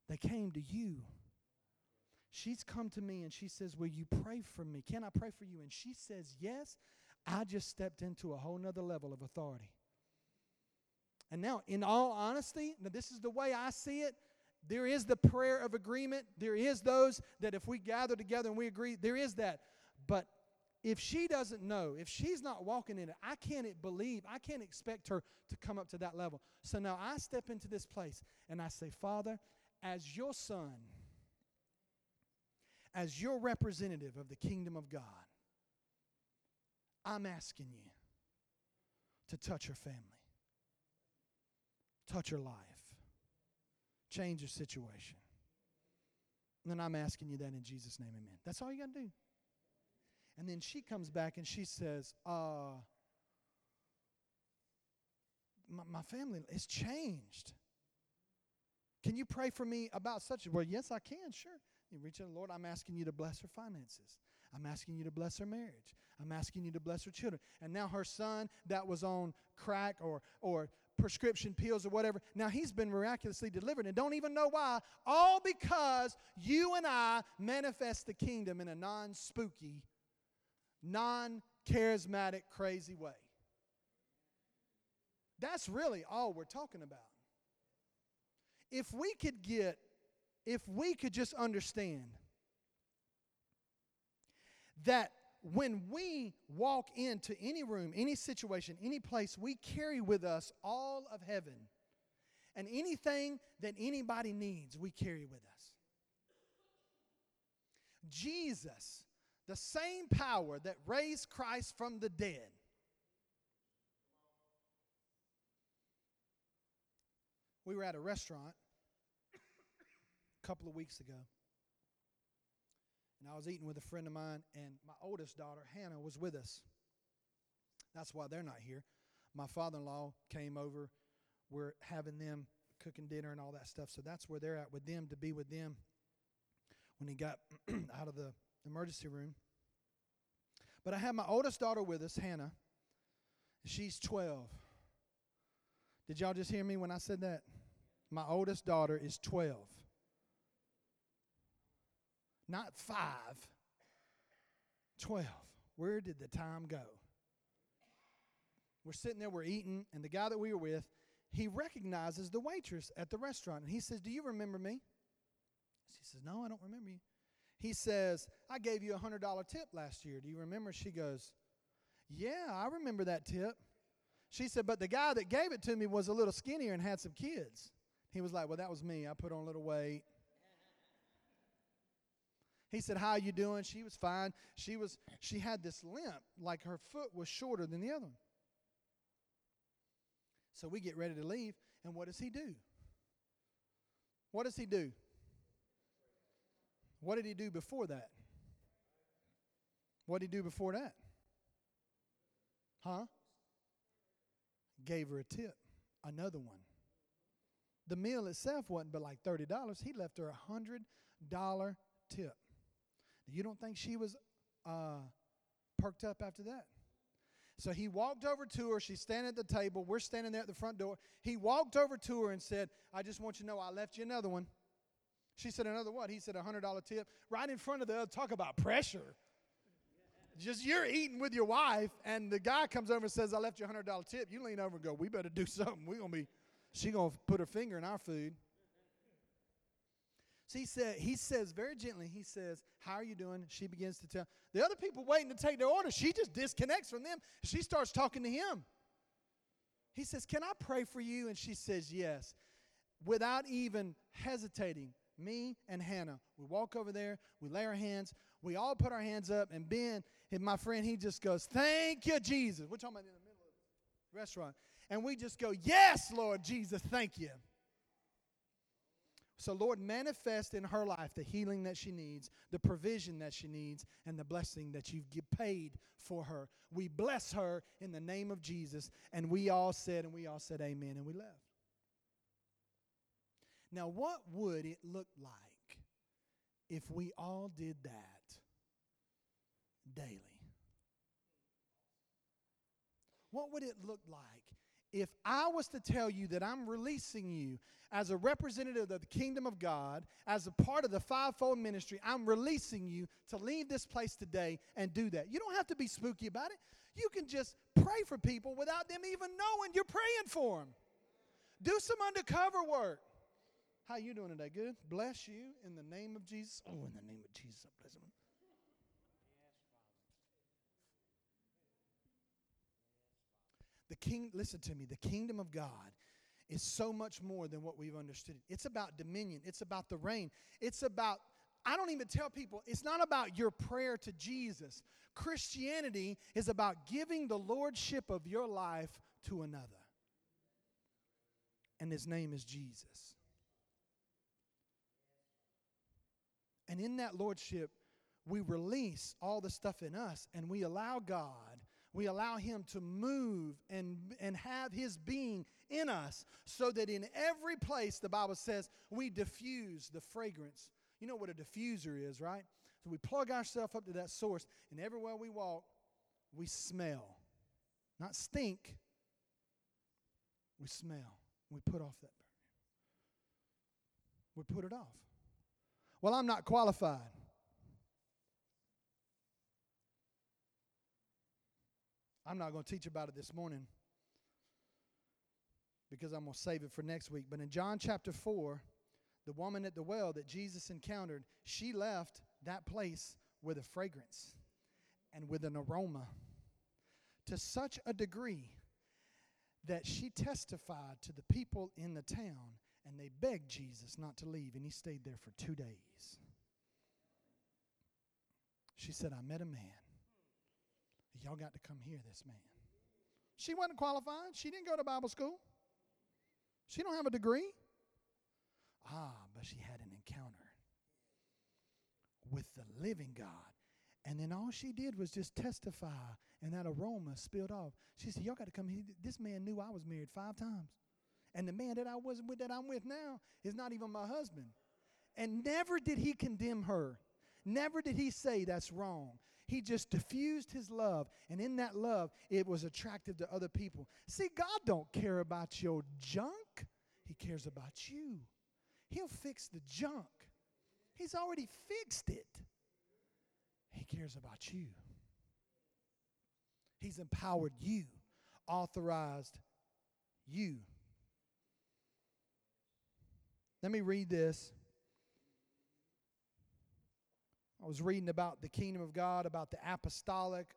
They came to you. She's come to me and she says, Will you pray for me? Can I pray for you? And she says, Yes. I just stepped into a whole nother level of authority. And now, in all honesty, now this is the way I see it. There is the prayer of agreement. There is those that if we gather together and we agree, there is that. But if she doesn't know, if she's not walking in it, I can't believe, I can't expect her to come up to that level. So now I step into this place and I say, Father, as your son, as your representative of the kingdom of God, I'm asking you to touch her family, touch her life, change her situation. And then I'm asking you that in Jesus' name, amen. That's all you got to do. And then she comes back and she says, uh, my, my family is changed. Can you pray for me about such? Well, yes, I can, sure. You reach out, Lord, I'm asking you to bless her finances. I'm asking you to bless her marriage. I'm asking you to bless her children. And now her son that was on crack or, or prescription pills or whatever, now he's been miraculously delivered and don't even know why. All because you and I manifest the kingdom in a non spooky, non charismatic, crazy way. That's really all we're talking about. If we could get, if we could just understand that when we walk into any room, any situation, any place, we carry with us all of heaven. And anything that anybody needs, we carry with us. Jesus, the same power that raised Christ from the dead, we were at a restaurant couple of weeks ago. And I was eating with a friend of mine, and my oldest daughter, Hannah, was with us. That's why they're not here. My father in law came over. We're having them cooking dinner and all that stuff. So that's where they're at with them to be with them when he got out of the emergency room. But I have my oldest daughter with us, Hannah. She's 12. Did y'all just hear me when I said that? My oldest daughter is 12 not five, 12. Where did the time go? We're sitting there, we're eating, and the guy that we were with, he recognizes the waitress at the restaurant. And he says, Do you remember me? She says, No, I don't remember you. He says, I gave you a $100 tip last year. Do you remember? She goes, Yeah, I remember that tip. She said, But the guy that gave it to me was a little skinnier and had some kids. He was like, Well, that was me. I put on a little weight. He said, "How you doing?" She was fine. She was she had this limp, like her foot was shorter than the other one. So we get ready to leave, and what does he do? What does he do? What did he do before that? What did he do before that? Huh? Gave her a tip, another one. The meal itself wasn't but like $30. He left her a $100 tip. You don't think she was uh, perked up after that? So he walked over to her. She's standing at the table. We're standing there at the front door. He walked over to her and said, I just want you to know I left you another one. She said, Another what? He said, a $100 tip. Right in front of the other. Talk about pressure. Just you're eating with your wife, and the guy comes over and says, I left you a $100 tip. You lean over and go, We better do something. We're going to be, she going to put her finger in our food. So he said, he says very gently, he says, How are you doing? She begins to tell. The other people waiting to take their order, she just disconnects from them. She starts talking to him. He says, Can I pray for you? And she says, Yes. without even hesitating, me and Hannah, we walk over there, we lay our hands, we all put our hands up, and Ben, and my friend, he just goes, Thank you, Jesus. We're talking about in the middle of the restaurant. And we just go, Yes, Lord Jesus, thank you. So, Lord, manifest in her life the healing that she needs, the provision that she needs, and the blessing that you've paid for her. We bless her in the name of Jesus. And we all said, and we all said, Amen, and we left. Now, what would it look like if we all did that daily? What would it look like if I was to tell you that I'm releasing you as a representative of the kingdom of God, as a part of the fivefold ministry, I'm releasing you to leave this place today and do that. You don't have to be spooky about it. You can just pray for people without them even knowing you're praying for them. Do some undercover work. How you doing today? Good. Bless you in the name of Jesus. Oh, in the name of Jesus, I bless him. The king, listen to me, the kingdom of God is so much more than what we've understood. It's about dominion, it's about the reign, it's about I don't even tell people, it's not about your prayer to Jesus. Christianity is about giving the lordship of your life to another. And his name is Jesus. And in that lordship, we release all the stuff in us and we allow God, we allow Him to move and, and have His being in us so that in every place, the Bible says, we diffuse the fragrance. You know what a diffuser is, right? So we plug ourselves up to that source, and everywhere we walk, we smell. Not stink, we smell. We put off that We put it off. Well, I'm not qualified. I'm not going to teach about it this morning because I'm going to save it for next week. But in John chapter 4, the woman at the well that Jesus encountered, she left that place with a fragrance and with an aroma to such a degree that she testified to the people in the town and they begged Jesus not to leave, and he stayed there for two days. She said, I met a man. Y'all got to come hear this man. She wasn't qualified. She didn't go to Bible school. She don't have a degree. Ah, but she had an encounter with the living God. And then all she did was just testify, and that aroma spilled off. She said, Y'all got to come here. This man knew I was married five times. And the man that I was with that I'm with now is not even my husband. And never did he condemn her. Never did he say that's wrong. He just diffused his love, and in that love, it was attractive to other people. See, God don't care about your junk. He cares about you. He'll fix the junk. He's already fixed it. He cares about you. He's empowered you, authorized you let me read this. I was reading about the kingdom of God, about the apostolic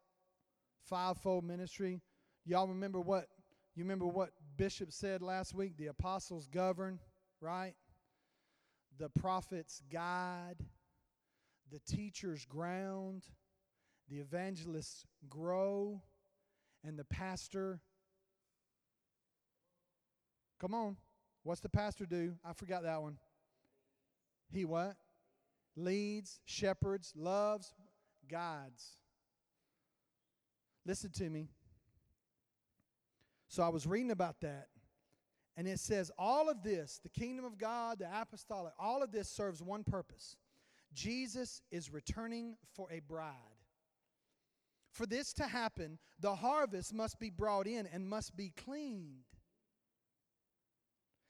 fivefold ministry. Y'all remember what you remember what Bishop said last week? The apostles govern, right? The prophets guide, the teachers ground, the evangelists grow, and the pastor Come on. What's the pastor do? I forgot that one. He what? Leads, shepherds, loves, guides. Listen to me. So I was reading about that, and it says all of this, the kingdom of God, the apostolic, all of this serves one purpose. Jesus is returning for a bride. For this to happen, the harvest must be brought in and must be cleaned.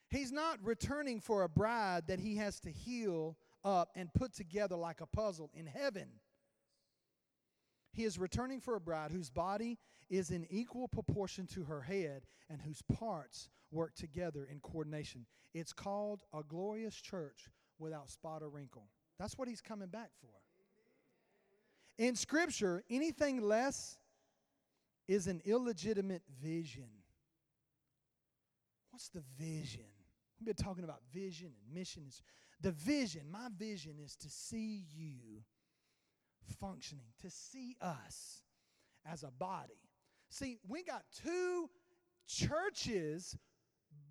He's not returning for a bride that he has to heal up and put together like a puzzle in heaven. He is returning for a bride whose body is in equal proportion to her head and whose parts work together in coordination. It's called a glorious church without spot or wrinkle. That's what he's coming back for. In Scripture, anything less is an illegitimate vision. What's the vision? We've been talking about vision and mission. The vision, my vision is to see you functioning, to see us as a body. See, we got two churches,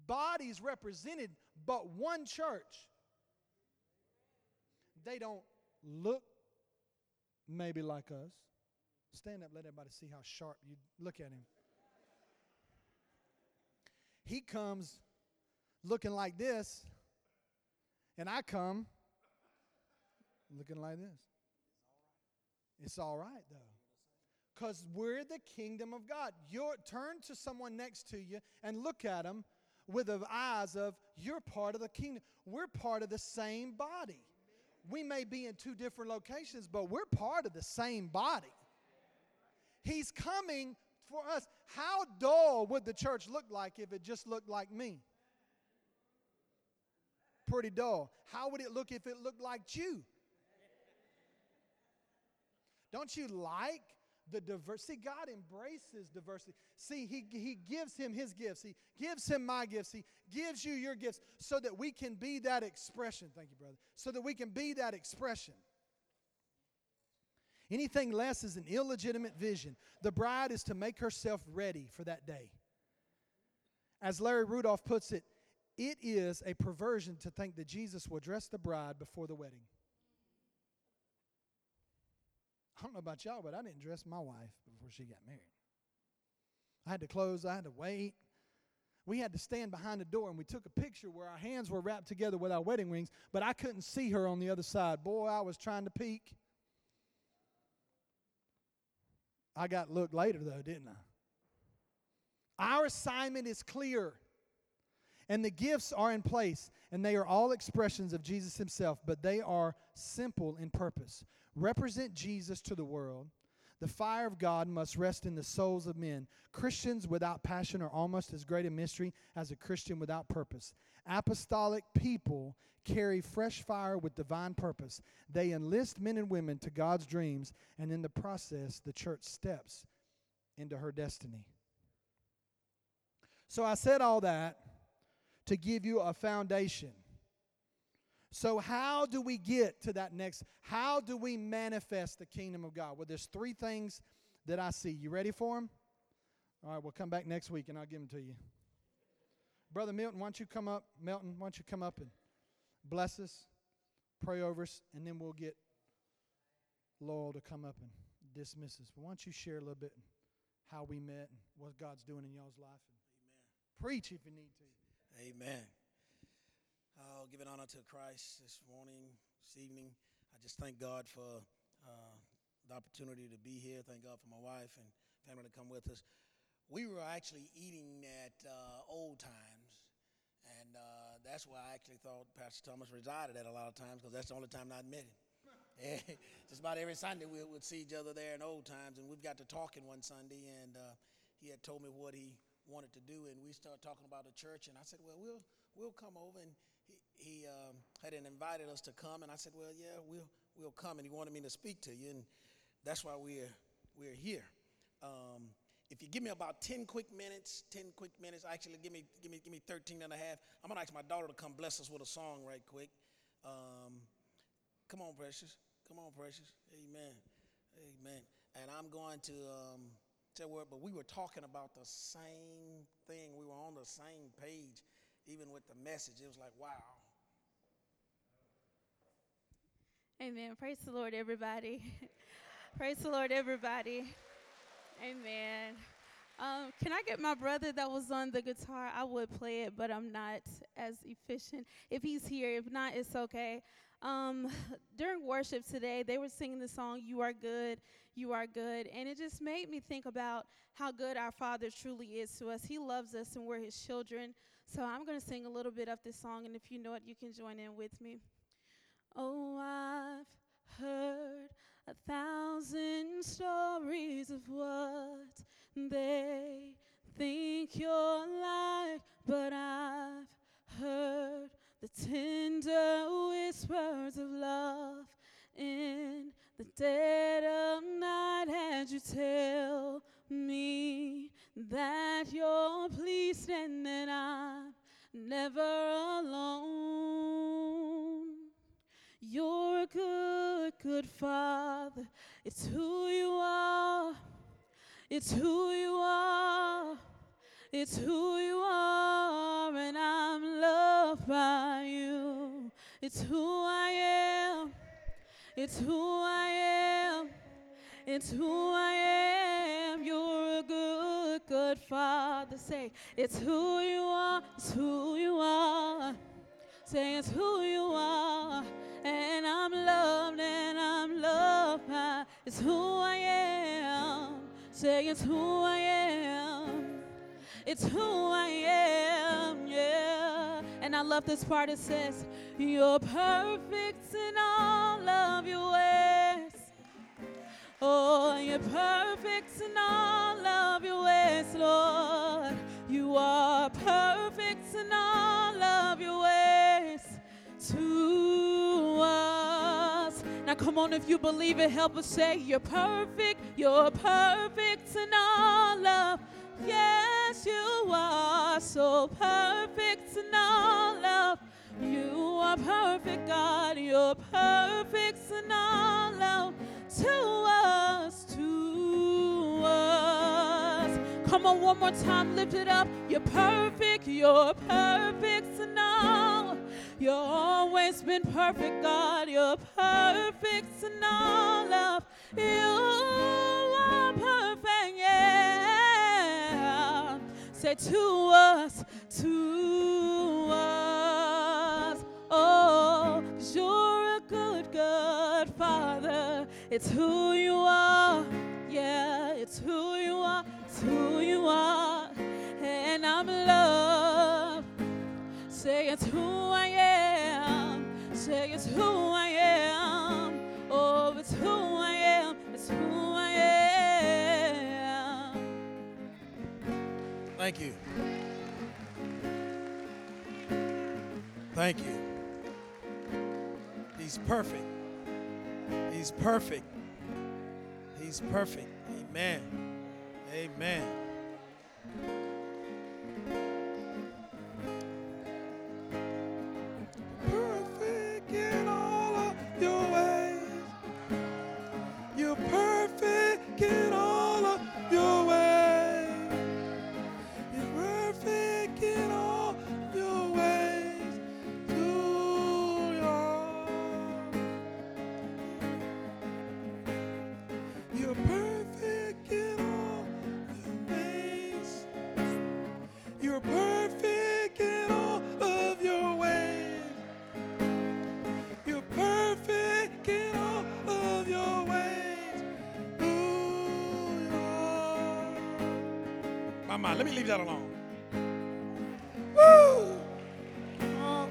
bodies represented, but one church. They don't look maybe like us. Stand up, let everybody see how sharp you look at him. He comes looking like this, and I come looking like this. It's all right, though. Because we're the kingdom of God. You're, turn to someone next to you and look at them with the eyes of, you're part of the kingdom. We're part of the same body. We may be in two different locations, but we're part of the same body. He's coming for us. How dull would the church look like if it just looked like me? Pretty dull. How would it look if it looked like you? Don't you like the diversity? God embraces diversity. See, he, he gives him his gifts. He gives him my gifts. He gives you your gifts so that we can be that expression. Thank you, brother. So that we can be that expression. Anything less is an illegitimate vision. The bride is to make herself ready for that day. As Larry Randolph puts it, it is a perversion to think that Jesus will dress the bride before the wedding. I don't know about y'all, but I didn't dress my wife before she got married. I had to close, I had to wait. We had to stand behind the door and we took a picture where our hands were wrapped together with our wedding rings, but I couldn't see her on the other side. Boy, I was trying to peek. I got looked later, though, didn't I? Our assignment is clear, and the gifts are in place, and they are all expressions of Jesus Himself, but they are simple in purpose. Represent Jesus to the world. The fire of God must rest in the souls of men. Christians without passion are almost as great a mystery as a Christian without purpose. Apostolic people carry fresh fire with divine purpose. They enlist men and women to God's dreams, and in the process, the church steps into her destiny. So I said all that to give you a foundation. So, how do we get to that next? How do we manifest the kingdom of God? Well, there's three things that I see. You ready for them? All right, we'll come back next week and I'll give them to you. Brother Milton, why don't you come up? Milton, why don't you come up and bless us, pray over us, and then we'll get Laurel to come up and dismiss us. But why don't you share a little bit how we met and what God's doing in y'all's life? Amen. preach if you need to. Amen. I'll give an honor to Christ this morning, this evening. I just thank God for uh, the opportunity to be here. Thank God for my wife and family to come with us. We were actually eating at uh, Old Times, and uh, that's why I actually thought Pastor Thomas resided at a lot of times because that's the only time I'd met him. just about every Sunday we would see each other there in Old Times, and we've got to talking one Sunday, and uh, he had told me what he wanted to do, and we started talking about the church, and I said, well, we'll we'll come over, and he, um, had invited us to come, and I said, "Well, yeah, we'll we'll come." And he wanted me to speak to you, and that's why we're we're here. Um, if you give me about 10 quick minutes, 10 quick minutes, actually give me give me give me 13 and a half. I'm gonna ask my daughter to come bless us with a song right quick. Um, come on, precious. Come on, precious. Amen. Amen. And I'm going to um, say word, but we were talking about the same thing. We were on the same page, even with the message. It was like, wow. Amen. Praise the Lord, everybody. Praise the Lord, everybody. Amen. Um, can I get my brother that was on the guitar? I would play it, but I'm not as efficient. If he's here, if not, it's okay. Um, during worship today, they were singing the song, You Are Good, You Are Good. And it just made me think about how good our Father truly is to us. He loves us, and we're His children. So I'm going to sing a little bit of this song, and if you know it, you can join in with me. Oh, I've heard a thousand stories of what they think you're like, but I've heard the tender whispers of love in the dead of night as you tell me that you're pleased and that I'm never alone. You're a good, good father. It's who you are. It's who you are. It's who you are, and I'm loved by you. It's who I am. It's who I am. It's who I am. You're a good, good Father. Say, it's who you are. It's who you are. Say, it's who you are. And I'm loved, and I'm loved by. It's who I am. Say, it's who I am. It's who I am, yeah. And I love this part. It says, You're perfect in all of your ways. Oh, you're perfect in all of your ways, Lord. You are perfect in all of your ways to us. Now, come on, if you believe it, help us say, You're perfect, you're perfect in all of Yes, you are so perfect in all of you are perfect, God. You're perfect in all of to us, to us. Come on, one more time, lift it up. You're perfect, you're perfect in all. You've always been perfect, God. You're perfect in all of you Say to us, to us. Oh, you you're a good, good Father. It's who you are. Yeah, it's who you are. It's who you are. And I'm loved. Say it's who I am. Say it's who I am. Thank you. Thank you. He's perfect. He's perfect. He's perfect. Amen. Amen. That alone. Woo! Uh,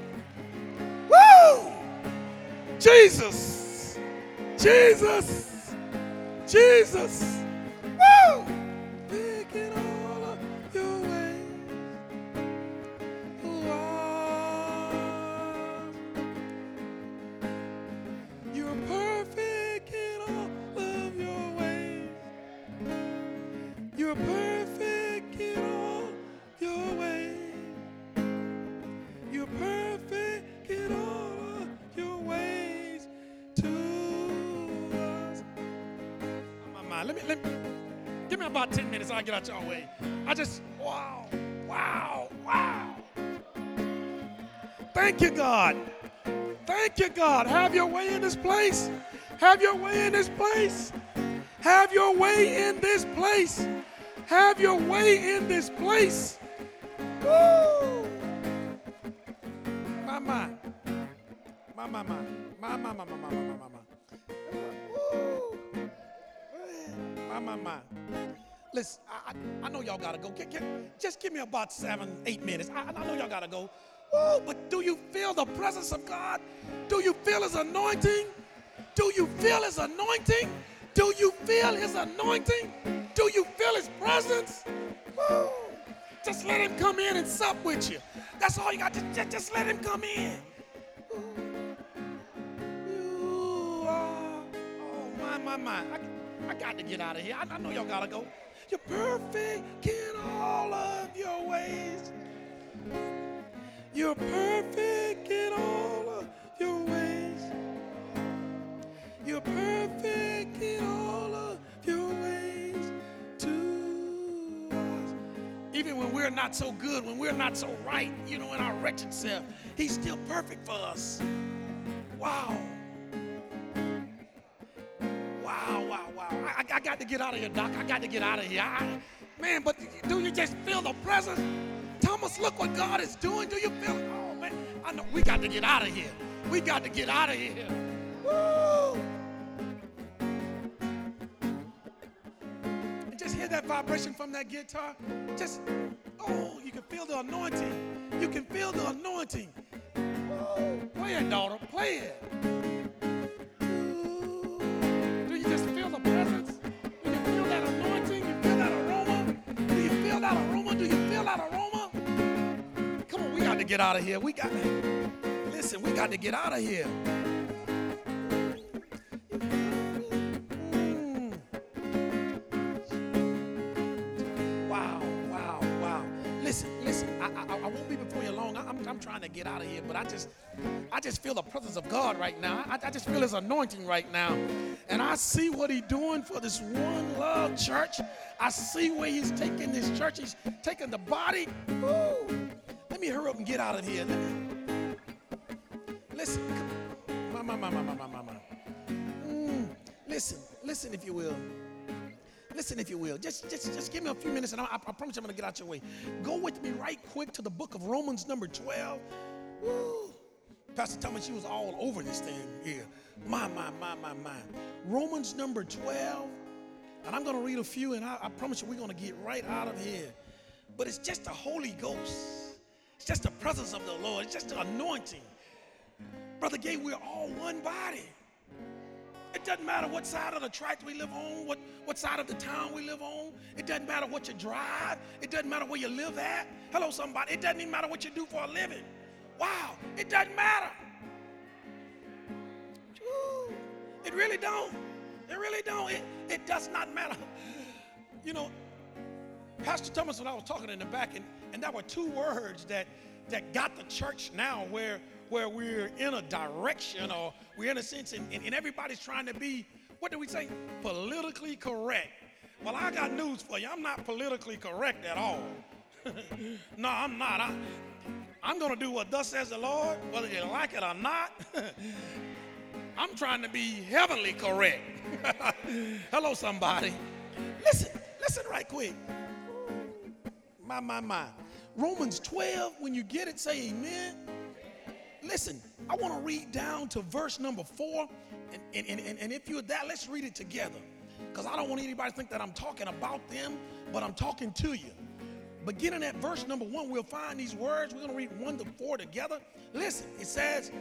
woo! Jesus! Jesus! Jesus! Let me give me about 10 minutes. I'll get out your way. I just wow, wow, wow. Thank you, God. Thank you, God. Have your way in this place. Have your way in this place. Have your way in this place. Have your way in this place. Woo! Go. Get, get, just give me about seven, eight minutes. I, I know y'all gotta go. Woo, but do you feel the presence of God? Do you feel His anointing? Do you feel His anointing? Do you feel His anointing? Do you feel His presence? Woo! Just let Him come in and sup with you. That's all you got. Just, just, just let Him come in. You are. Oh, oh, my, my, my. I, I got to get out of here. I, I know y'all got to go. You're perfect in all of your ways. You're perfect in all of your ways. You're perfect in all of your ways to us. Even when we're not so good, when we're not so right, you know, in our wretched self, He's still perfect for us. Wow. Wow, wow. I, I got to get out of here, Doc. I got to get out of here. I, man, but do you just feel the presence? Thomas, look what God is doing. Do you feel it? Oh, man. I know we got to get out of here. We got to get out of here. Woo! And just hear that vibration from that guitar. Just, oh, you can feel the anointing. You can feel the anointing. Woo! Play it, daughter. Play it. That aroma? Do you feel that aroma? Come on, we got to get out of here. We got to, listen, we got to get out of here. I'm, trying to get out of here, but I just, I just feel the presence of God right now. I, I just feel His anointing right now, and I see what He's doing for this one love church. I see where He's taking this church. He's taking the body. Woo. Let me hurry up and get out of here. Let me, listen, my, my, my, my, my, my, my. Mm, listen, listen, if you will. Listen, if you will. Just, just, just give me a few minutes, and I, I promise you I'm going to get out your way. Go with me right quick to the book of Romans, number 12. Woo. Pastor Thomas, she was all over this thing here. My, my, my, my, my. Romans number 12. And I'm going to read a few, and I, I promise you we're going to get right out of here. But it's just the Holy Ghost. It's just the presence of the Lord. It's just the anointing. Brother Gay, we're all one body. It doesn't matter what side of the track we live on, what, what side of the town we live on. It doesn't matter what you drive. It doesn't matter where you live at. Hello, somebody. It doesn't even matter what you do for a living. Wow, it doesn't matter. It really don't. It really don't. It, it does not matter. You know, Pastor Thomas and I was talking in the back, and, and there were two words that, that got the church now where, where we're in a direction or we're in a sense, and, and, and everybody's trying to be, what do we say? Politically correct. Well, I got news for you. I'm not politically correct at all. no, I'm not. I, I'm going to do what thus says the Lord, whether you like it or not. I'm trying to be heavenly correct. Hello, somebody. Listen, listen right quick. My, my, my. Romans 12, when you get it, say amen. Listen, I want to read down to verse number four. And, and, and, and if you're that, let's read it together. Because I don't want anybody to think that I'm talking about them, but I'm talking to you. Beginning at verse number one, we'll find these words. We're going to read one to four together. Listen, it says,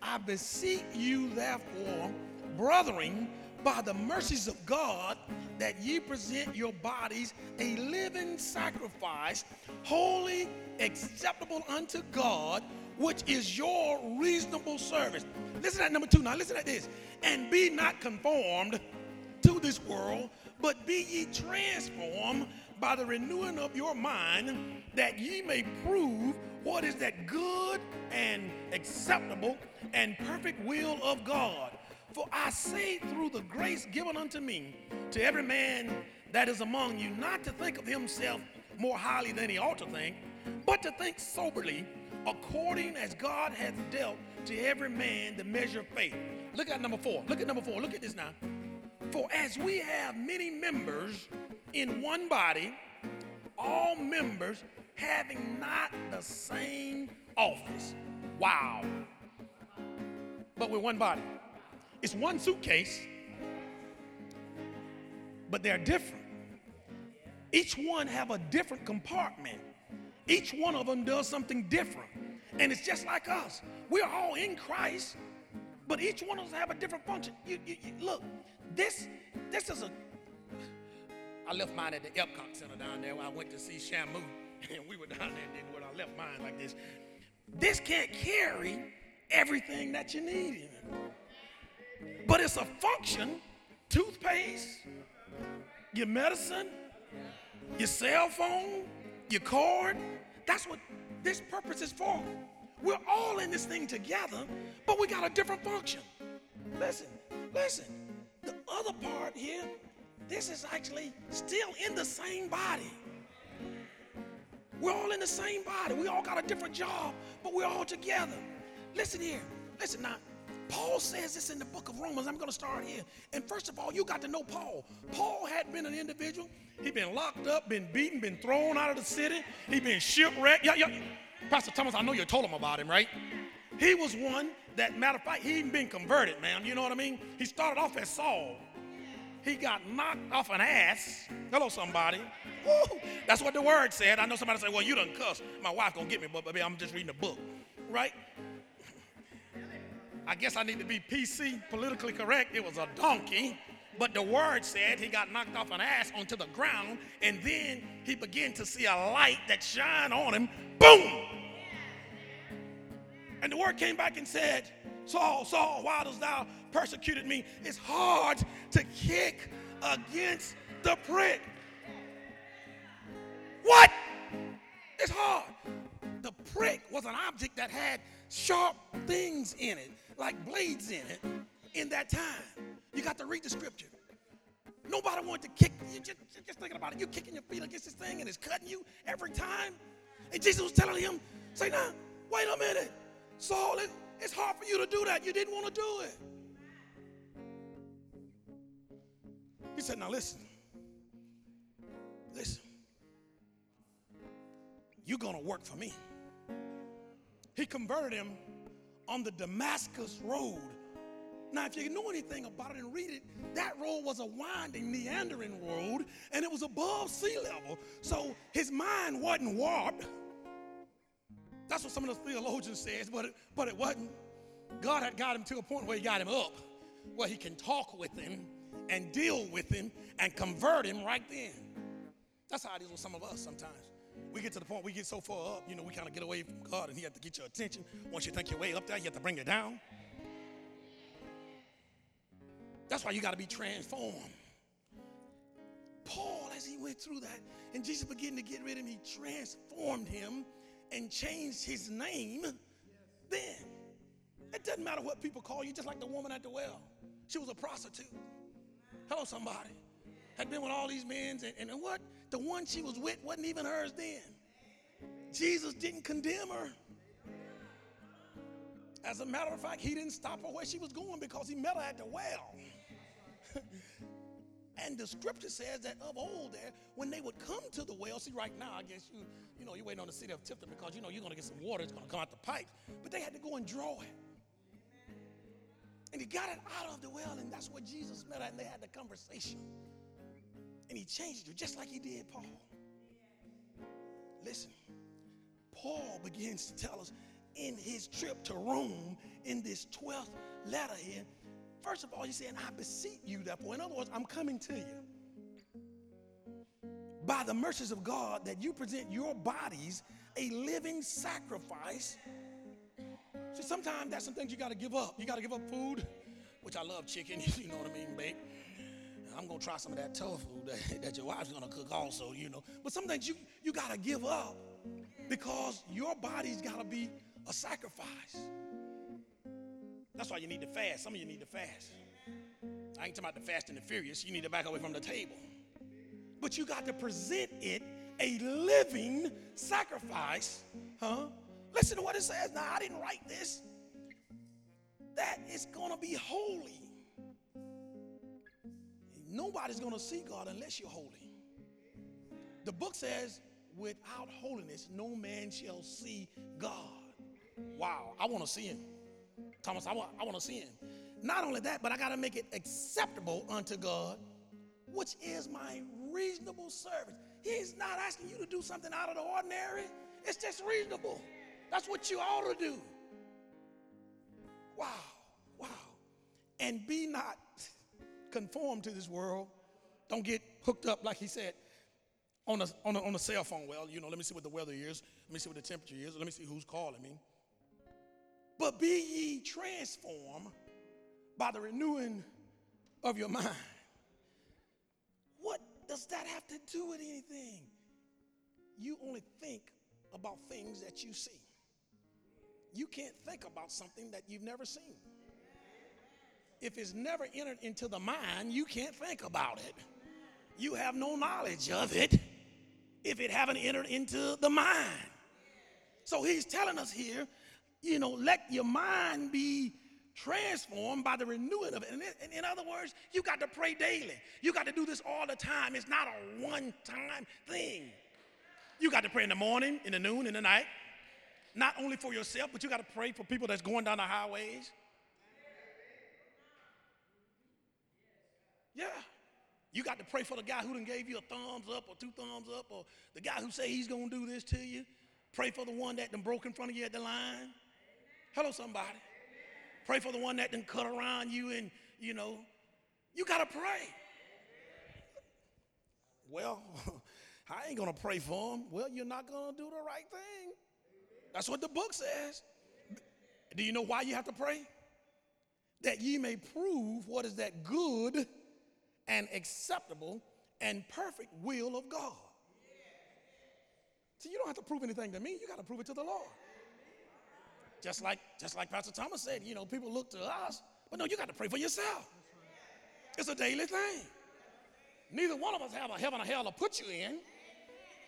I beseech you, therefore, brethren, by the mercies of God, that ye present your bodies a living sacrifice, holy, acceptable unto God, which is your reasonable service. Listen at number two. Now, listen at this. And be not conformed to this world, but be ye transformed by the renewing of your mind, that ye may prove what is that good and acceptable and perfect will of God. For I say through the grace given unto me to every man that is among you, not to think of himself more highly than he ought to think, but to think soberly, according as God hath dealt to every man the measure of faith. Look at number four. Look at number four. Look at this now. For as we have many members in one body, all members having not the same office. Wow. But we're one body. It's one suitcase, but they're different. Each one have a different compartment. Each one of them does something different. And it's just like us. We're all in Christ, but each one of us have a different function. You, you, you- look, this this is a. I left mine at the Epcot Center down there where I went to see Shamu, and we were down there and what I left mine like this. This can't carry everything that you need but it's a function. Toothpaste, your medicine, your cell phone, your card. That's what this purpose is for. We're all in this thing together, but we got a different function. Listen, listen. The other part here, this is actually still in the same body. We're all in the same body. We all got a different job, but we're all together. Listen here. Listen now. Paul says this in the book of Romans. I'm going to start here. And first of all, you got to know Paul. Paul had been an individual. He'd been locked up, been beaten, been thrown out of the city. He'd been shipwrecked. Yeah, yeah. Pastor Thomas, I know you told him about him, right? He was one that, matter of fact, he even been converted, man. You know what I mean? He started off as Saul. He got knocked off an ass. Hello, somebody. Woo! That's what the word said. I know somebody say, well, you done cuss. My wife gonna get me, but baby, I'm just reading a book, right? I guess I need to be PC, politically correct. It was a donkey. But the word said he got knocked off an ass onto the ground, and then he began to see a light that shine on him. Boom! And the word came back and said, Saul, Saul, why dost thou persecuted me? It's hard to kick against the prick. What? It's hard. The prick was an object that had sharp things in it, like blades in it, in that time. You got to read the scripture. Nobody wanted to kick you. Just, just thinking about it. You're kicking your feet against this thing and it's cutting you every time. And Jesus was telling him, say, now, wait a minute. Saul, it, it's hard for you to do that. You didn't want to do it. He said, now listen. Listen. You're going to work for me. He converted him on the Damascus road. Now, if you know anything about it and read it, that road was a winding, meandering road, and it was above sea level. So his mind wasn't warped. That's what some of the theologians says, but it, but it wasn't. God had got him to a point where he got him up, where he can talk with him and deal with him and convert him right then. That's how it is with some of us sometimes. We get to the point we get so far up, you know, we kind of get away from God and He has to get your attention. Once you think you're way up there, you have to bring it down. That's why you got to be transformed. Paul, as he went through that, and Jesus began to get rid of him, he transformed him and changed his name. Then it doesn't matter what people call you, just like the woman at the well. She was a prostitute. Hello, somebody. Had been with all these men, and, and what? The one she was with wasn't even hers then. Jesus didn't condemn her. As a matter of fact, he didn't stop her where she was going because he met her at the well. and the scripture says that of old there, when they would come to the well, see right now, I guess you, you know, you're waiting on the city of Tifton because you know you're gonna get some water, it's gonna come out the pipe. But they had to go and draw it. And he got it out of the well, and that's where Jesus met her, and they had the conversation. And he changed her just like he did Paul. Listen, Paul begins to tell us in his trip to Rome in this 12th letter here. First of all, he's saying, I beseech you, therefore. In other words, I'm coming to you. By the mercies of God, that you present your bodies a living sacrifice. See, sometimes that's some things you got to give up. You got to give up food, which I love chicken, you know what I mean, babe. I'm gonna try some of that tofu that, that your wife's gonna cook also, you know. But some things you, you gotta give up because your body's gotta be a sacrifice. That's why you need to fast. Some of you need to fast. I ain't talking about the fast and the furious. You need to back away from the table. But you got to present it a living sacrifice. Huh? Listen to what it says. Now, I didn't write this. That is going to be holy. Nobody's going to see God unless you're holy. The book says, without holiness, no man shall see God. Wow, I want to see him. Thomas, I want, I want to see him. Not only that, but I got to make it acceptable unto God, which is my reasonable service. He's not asking you to do something out of the ordinary, it's just reasonable. That's what you ought to do. Wow, wow. And be not conformed to this world. Don't get hooked up, like he said, on a, on a, on a cell phone. Well, you know, let me see what the weather is. Let me see what the temperature is. Let me see who's calling me. But be ye transformed by the renewing of your mind. What does that have to do with anything? You only think about things that you see. You can't think about something that you've never seen. If it's never entered into the mind, you can't think about it. You have no knowledge of it. if it haven't entered into the mind. So he's telling us here, you know, let your mind be transformed by the renewing of it. And in, in other words, you got to pray daily. You got to do this all the time. It's not a one time thing. You got to pray in the morning, in the noon, in the night. Not only for yourself, but you got to pray for people that's going down the highways. Yeah. You got to pray for the guy who done gave you a thumbs up or two thumbs up, or the guy who say he's gonna do this to you. Pray for the one that done broke in front of you at the line. Hello, somebody. Pray for the one that done cut around you, and you know, you gotta pray. Well, I ain't gonna pray for him. Well, you're not gonna do the right thing. That's what the book says. Do you know why you have to pray? That ye may prove what is that good and acceptable and perfect will of God. See, you don't have to prove anything to me, you got to prove it to the Lord. Just like, just like Pastor Thomas said, you know, people look to us, but no, you got to pray for yourself. It's a daily thing. Neither one of us have a heaven or hell to put you in.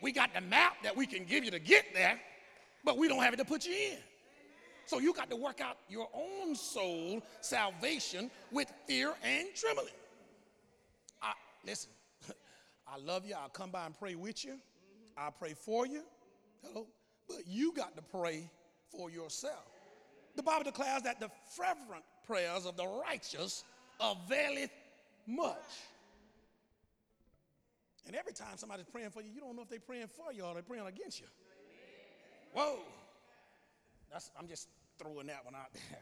We got the map that we can give you to get there, but we don't have it to put you in. So you got to work out your own soul salvation with fear and trembling. I, listen, I love you. I'll come by and pray with you. I'll pray for you. Hello. But you got to pray for yourself. The Bible declares that the fervent prayers of the righteous availeth much. And every time somebody's praying for you, you don't know if they're praying for you or they're praying against you. Whoa. That's, I'm just throwing that one out there.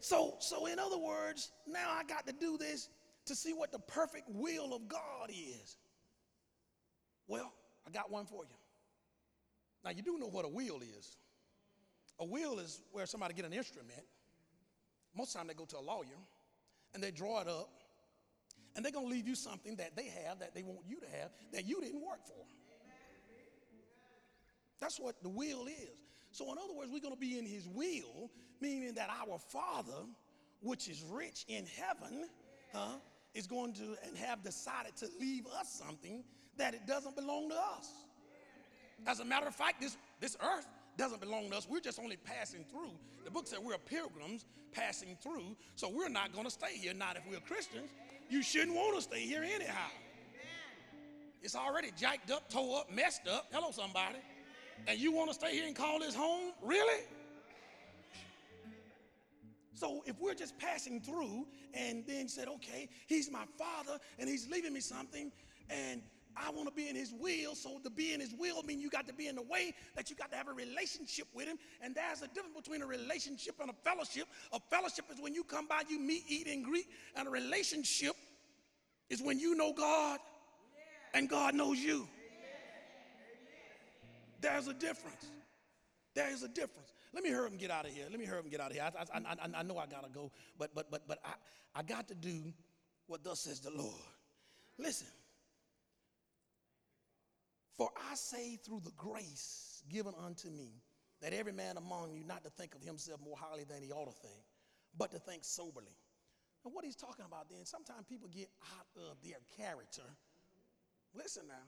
So, so in other words, now I got to do this to see what the perfect will of God is. Well, I got one for you. Now you do know what a will is. A will is where somebody get an instrument. Most of the time they go to a lawyer and they draw it up and they're going to leave you something that they have that they want you to have that you didn't work for. That's what the will is. So, in other words, we're going to be in His will, meaning that our Father, which is rich in heaven, huh, is going to and have decided to leave us something that it doesn't belong to us. As a matter of fact, this, this earth doesn't belong to us. We're just only passing through. The book said we're pilgrims passing through, so we're not going to stay here. Not if we're Christians. You shouldn't want to stay here anyhow. It's already jacked up, tore up, messed up. Hello, somebody. And you want to stay here and call this home? Really? So if we're just passing through and then said, okay, he's my father and he's leaving me something, and I want to be in his will. So to be in his will means you got to be in the way that you got to have a relationship with him. And there's a difference between a relationship and a fellowship. A fellowship is when you come by, you meet, eat, and greet. And a relationship is when you know God and God knows you. There's a difference. There is a difference. Let me hear him get out of here. Let me hear him get out of here. I, I, I, I know I gotta go, but but but but I, I got to do what thus says the Lord. Listen. For I say through the grace given unto me that every man among you not to think of himself more highly than he ought to think, but to think soberly. And what he's talking about then, sometimes people get out of their character. Listen now,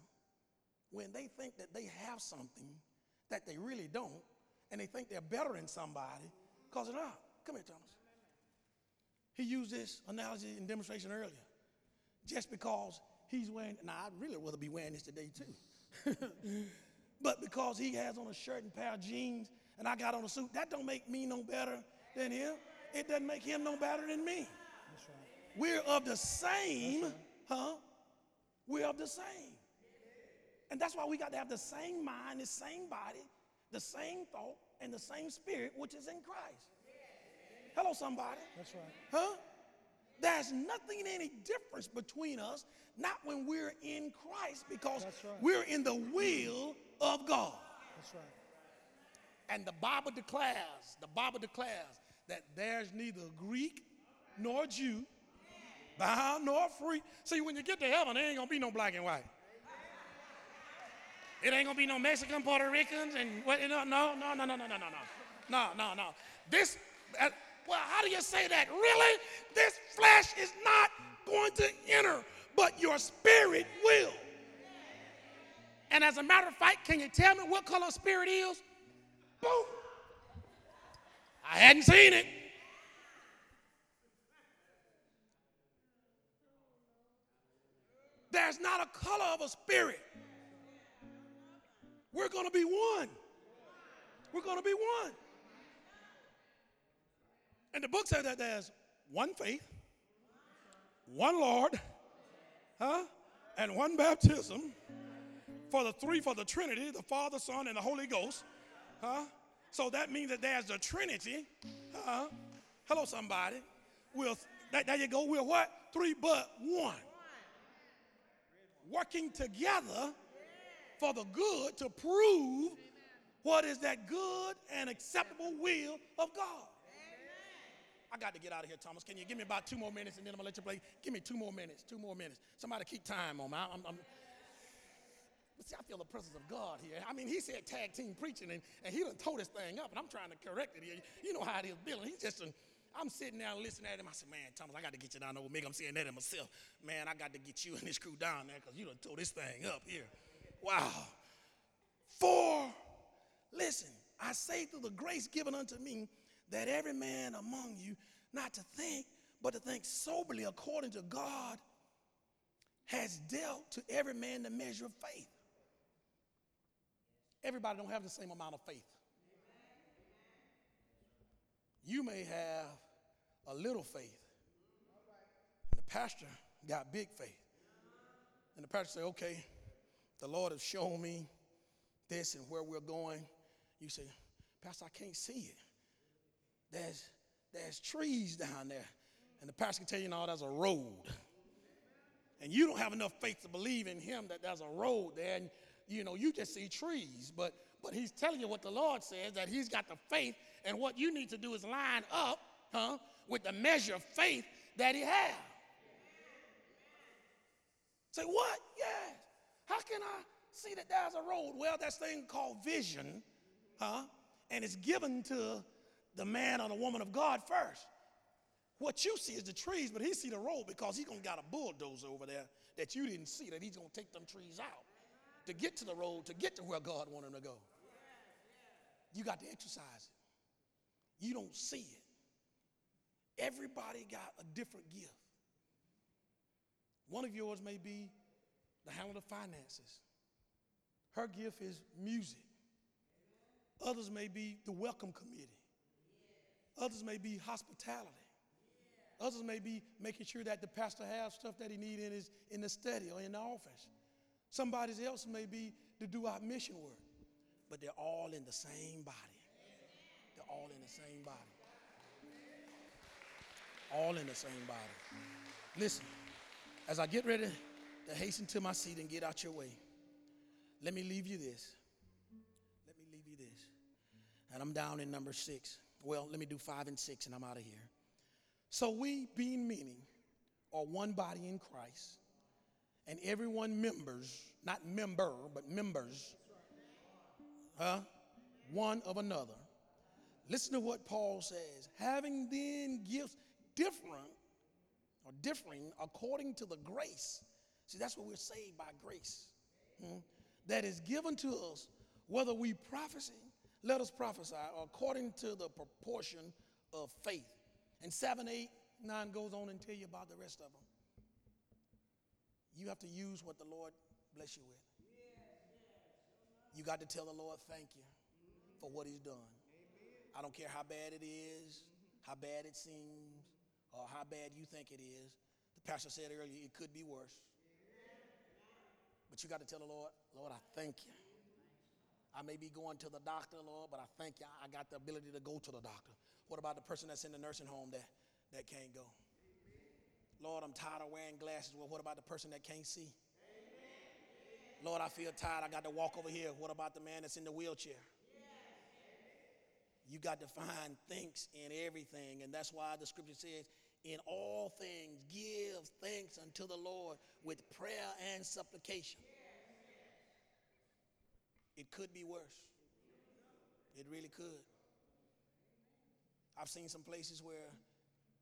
when they think that they have something that they really don't, and they think they're better than somebody, because they're not. Come here, Thomas. He used this analogy and demonstration earlier. Just because he's wearing, now I'd really rather be wearing this today too. but because he has on a shirt and pair of jeans and I got on a suit, that don't make me no better than him. It doesn't make him no better than me. Right. We're of the same, right. huh? We're of the same. And that's why we got to have the same mind, the same body, the same thought, and the same spirit, which is in Christ. Hello, somebody. That's right. Huh? There's nothing any difference between us, not when we're in Christ, because right. we're in the will of God. That's right. And the Bible declares, the Bible declares that there's neither Greek nor Jew, bound nor free. See, when you get to heaven, there ain't gonna be no black and white. It ain't gonna be no Mexican, Puerto Ricans, and what? No, no, no, no, no, no, no, no, no, no, no. This, uh, well, how do you say that? Really? This flesh is not going to enter, but your spirit will. And as a matter of fact, can you tell me what color spirit is? Boom. I hadn't seen it. There's not a color of a spirit. We're going to be one. We're going to be one. And the book says that there's one faith, one Lord, huh? And one baptism for the three for the Trinity, the Father, Son, and the Holy Ghost. Huh? So that means that there's the Trinity. Huh? Hello, somebody. We'll, there you go. We're what? Three but one. Working together for the good to prove what is that good and acceptable will of God. I got to get out of here, Thomas. Can you give me about two more minutes and then I'm going to let you play? Give me two more minutes, two more minutes. Somebody keep time on me. I'm, I'm, but see, I feel the presence of God here. I mean, he said tag team preaching, and, and he done tore this thing up, and I'm trying to correct it here. You know how it is, Bill. He's just, I'm sitting there listening at him. I said, man, Thomas, I got to get you down over me. I'm saying that to myself. Man, I got to get you and this crew down there because you done tore this thing up here. Wow. For, listen, I say through the grace given unto me that every man among you not to think, but to think soberly according to God has dealt to every man the measure of faith. Everybody don't have the same amount of faith. You may have a little faith, and the pastor got big faith. And the pastor say, okay, the Lord has shown me this and where we're going. You say, Pastor, I can't see it. There's, there's trees down there. And the pastor can tell you, no, there's a road. And you don't have enough faith to believe in him that there's a road there. And you know, you just see trees. But but he's telling you what the Lord says, that he's got the faith, and what you need to do is line up, huh, with the measure of faith that he has. Say, what? Yes. How can I see that there's a road? Well, that's thing called vision, huh? And it's given to the man or the woman of God first. What you see is the trees, but he see the road because he's gonna got a bulldozer over there that you didn't see, that he's gonna take them trees out to get to the road, to get to where God wanted him to go. You got to exercise it. You don't see it. Everybody got a different gift. One of yours may be the handle of finances. Her gift is music. Others may be the welcome committee. Others may be hospitality. Others may be making sure that the pastor has stuff that he needs in, his, in the study or in the office. Somebody else may be to do our mission work, but they're all in the same body. They're all in the same body. All in the same body. Listen, as I get ready to hasten to my seat and get out your way, let me leave you this. Let me leave you this. And I'm down in number six. Well, let me do five and six and I'm out of here. So we, being many, are one body in Christ and everyone members, not member, but members, huh? One of another. Listen to what Paul says. Having then gifts different or differing according to the grace. See, that's what we're saved by grace. Hmm? That is given to us, whether we prophesy, let us prophesy according to the proportion of faith. And 7, 8, 9 goes on and tell you about the rest of them. You have to use what the Lord bless you with. You got to tell the Lord thank you for what He's done. I don't care how bad it is, how bad it seems, or how bad you think it is. The pastor said earlier, it could be worse. But you got to tell the Lord, Lord, I thank you. I may be going to the doctor, Lord, but I thank you. I got the ability to go to the doctor. What about the person that's in the nursing home that, that can't go? Lord, I'm tired of wearing glasses. Well, what about the person that can't see? Amen. Lord, I feel tired. I got to walk over here. What about the man that's in the wheelchair? You got to find thanks in everything. And that's why the scripture says, in all things, give thanks unto the Lord with prayer and supplication. It could be worse. It really could. I've seen some places where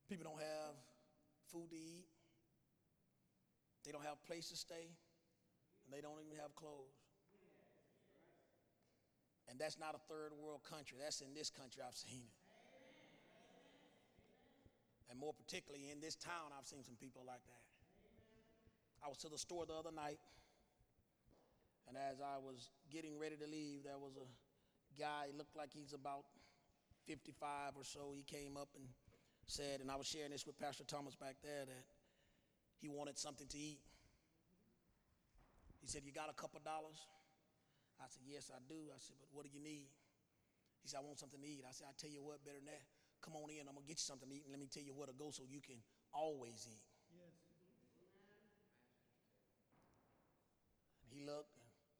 people don't have food to eat. They don't have place to stay. And they don't even have clothes. And that's not a third world country. That's in this country I've seen it. And more particularly in this town, I've seen some people like that. I was to the store the other night, and as I was getting ready to leave, there was a guy, he looked like he's about 55 or so. He came up and said, and I was sharing this with Pastor Thomas back there, that he wanted something to eat. He said, You got a couple dollars? I said, Yes, I do. I said, But what do you need? He said, I want something to eat. I said, I tell you what, better than that. Come on in, I'm gonna get you something to eat, and let me tell you where to go so you can always eat. And he looked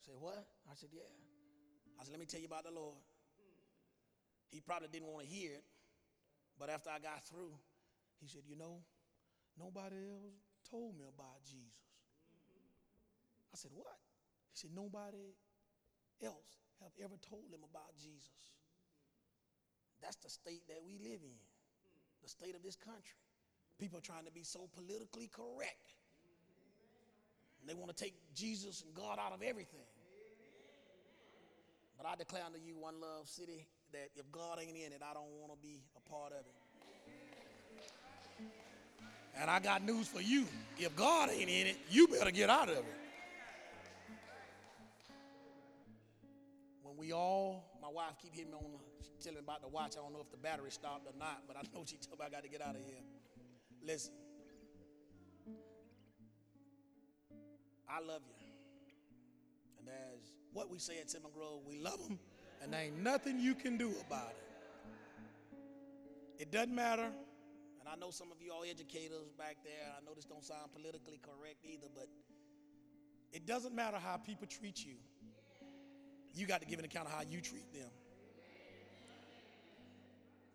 said, What? I said, Yeah. I said, Let me tell you about the Lord. He probably didn't want to hear it, but after I got through, he said, You know, nobody else told me about Jesus. I said, What? He said, Nobody else have ever told him about Jesus. That's the state that we live in, the state of this country. People are trying to be so politically correct. And they want to take Jesus and God out of everything. But I declare unto you, One Love City, that if God ain't in it, I don't want to be a part of it. And I got news for you. If God ain't in it, you better get out of it. When we all, my wife keep hitting me on, telling me about the watch. I don't know if the battery stopped or not, but I know she told me I got to get out of here. Listen, I love you. And as what we say at Simon Grove, we love them, and there ain't nothing you can do about it. It doesn't matter, and I know some of you all educators back there, I know this don't sound politically correct either, but it doesn't matter how people treat you. You got to give an account of how you treat them.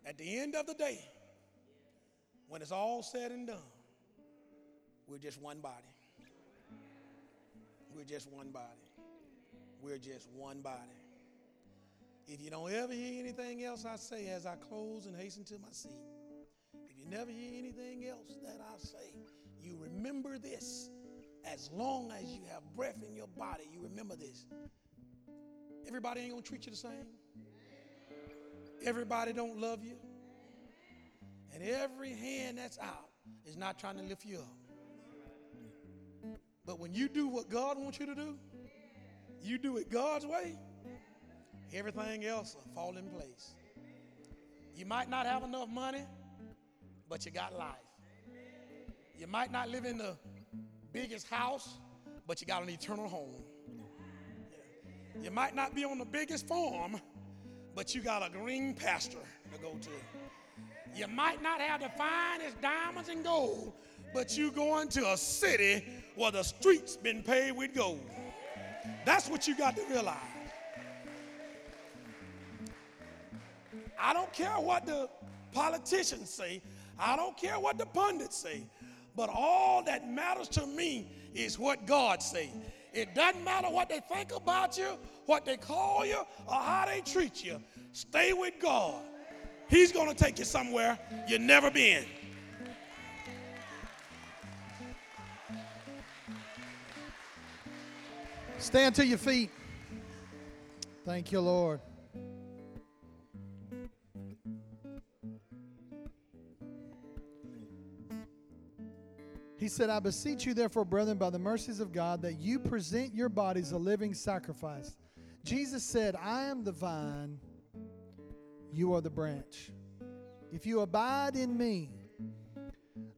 At the end of the day, when it's all said and done, we're just one body. We're just one body. We're just one body. If you don't ever hear anything else I say as I close and hasten to my seat, if you never hear anything else that I say, you remember this. As long as you have breath in your body, you remember this. Everybody ain't gonna treat you the same. Everybody don't love you. And every hand that's out is not trying to lift you up. But when you do what God wants you to do, you do it God's way, everything else will fall in place. You might not have enough money, but you got life. You might not live in the biggest house, but you got an eternal home. You might not be on the biggest farm, but you got a green pasture to go to. You might not have the finest diamonds and gold, but you going to a city where the streets been paved with gold. That's what you got to realize. I don't care what the politicians say. I don't care what the pundits say. But all that matters to me is what God say. It doesn't matter what they think about you, what they call you, or how they treat you. Stay with God. He's going to take you somewhere you've never been. Stand to your feet. Thank you, Lord. He said, I beseech you, therefore, brethren, by the mercies of God, that you present your bodies a living sacrifice. Jesus said, I am the vine, you are the branch. If you abide in me,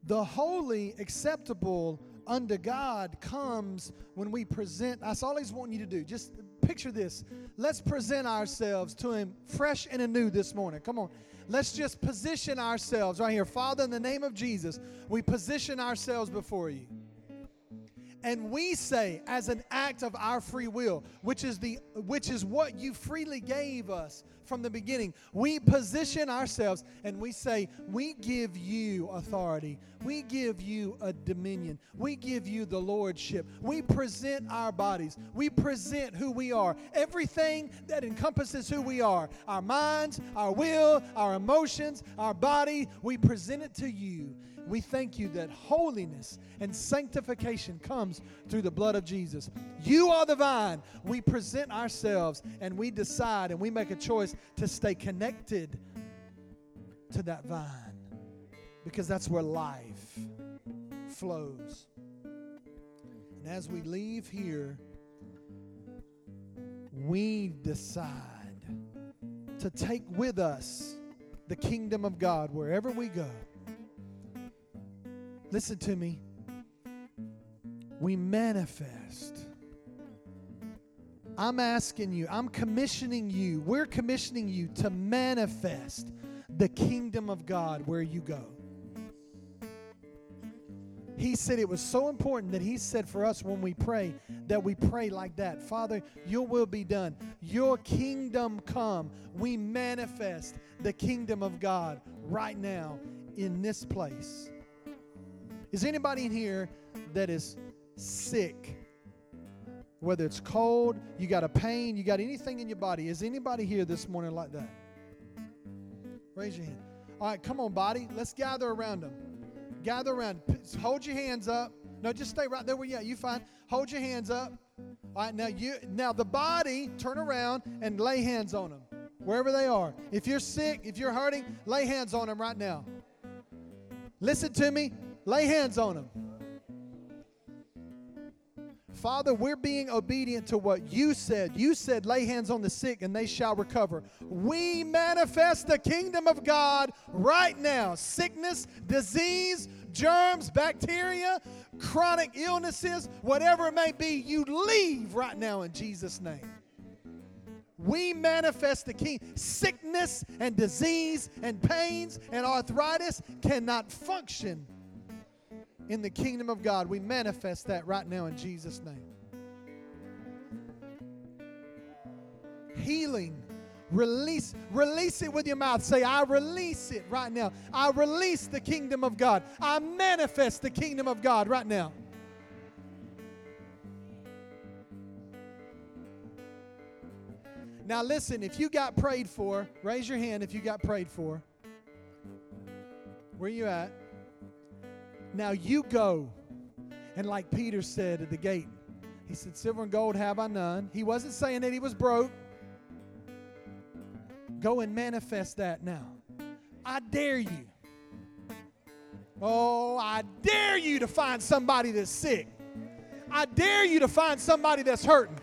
the holy, acceptable unto God comes when we present. That's all He's wanting you to do. Just picture this. Let's present ourselves to Him fresh and anew this morning. Come on. Let's just position ourselves right here. Father, in the name of Jesus, we position ourselves before you. And we say, as an act of our free will, which is the which is what you freely gave us from the beginning. We position ourselves and we say, We give you authority. We give you a dominion. We give you the lordship. We present our bodies. We present who we are. Everything that encompasses who we are our minds, our will, our emotions, our body we present it to you. We thank you that holiness and sanctification comes through the blood of Jesus. You are the vine. We present ourselves and we decide and we make a choice to stay connected to that vine because that's where life flows. And as we leave here, we decide to take with us the kingdom of God wherever we go. Listen to me. We manifest. I'm asking you, I'm commissioning you, we're commissioning you to manifest the kingdom of God where you go. He said it was so important that he said for us when we pray that we pray like that Father, your will be done, your kingdom come. We manifest the kingdom of God right now in this place. Is anybody in here that is sick? Whether it's cold, you got a pain, you got anything in your body. Is anybody here this morning like that? Raise your hand. All right, come on, body. Let's gather around them. Gather around. Hold your hands up. No, just stay right there where you at. You fine. Hold your hands up. All right, now you now the body, turn around and lay hands on them. Wherever they are. If you're sick, if you're hurting, lay hands on them right now. Listen to me. Lay hands on them. Father, we're being obedient to what you said. You said, lay hands on the sick and they shall recover. We manifest the kingdom of God right now. Sickness, disease, germs, bacteria, chronic illnesses, whatever it may be, you leave right now in Jesus' name. We manifest the king. Sickness and disease and pains and arthritis cannot function in the kingdom of God. We manifest that right now in Jesus' name. Healing. Release, release it with your mouth. Say, I release it right now. I release the kingdom of God. I manifest the kingdom of God right now. Now, listen, if you got prayed for, raise your hand if you got prayed for. Where you at? Now you go. And like Peter said at the gate, he said, Silver and gold have I none. He wasn't saying that he was broke. Go and manifest that now. I dare you. Oh, I dare you to find somebody that's sick. I dare you to find somebody that's hurting.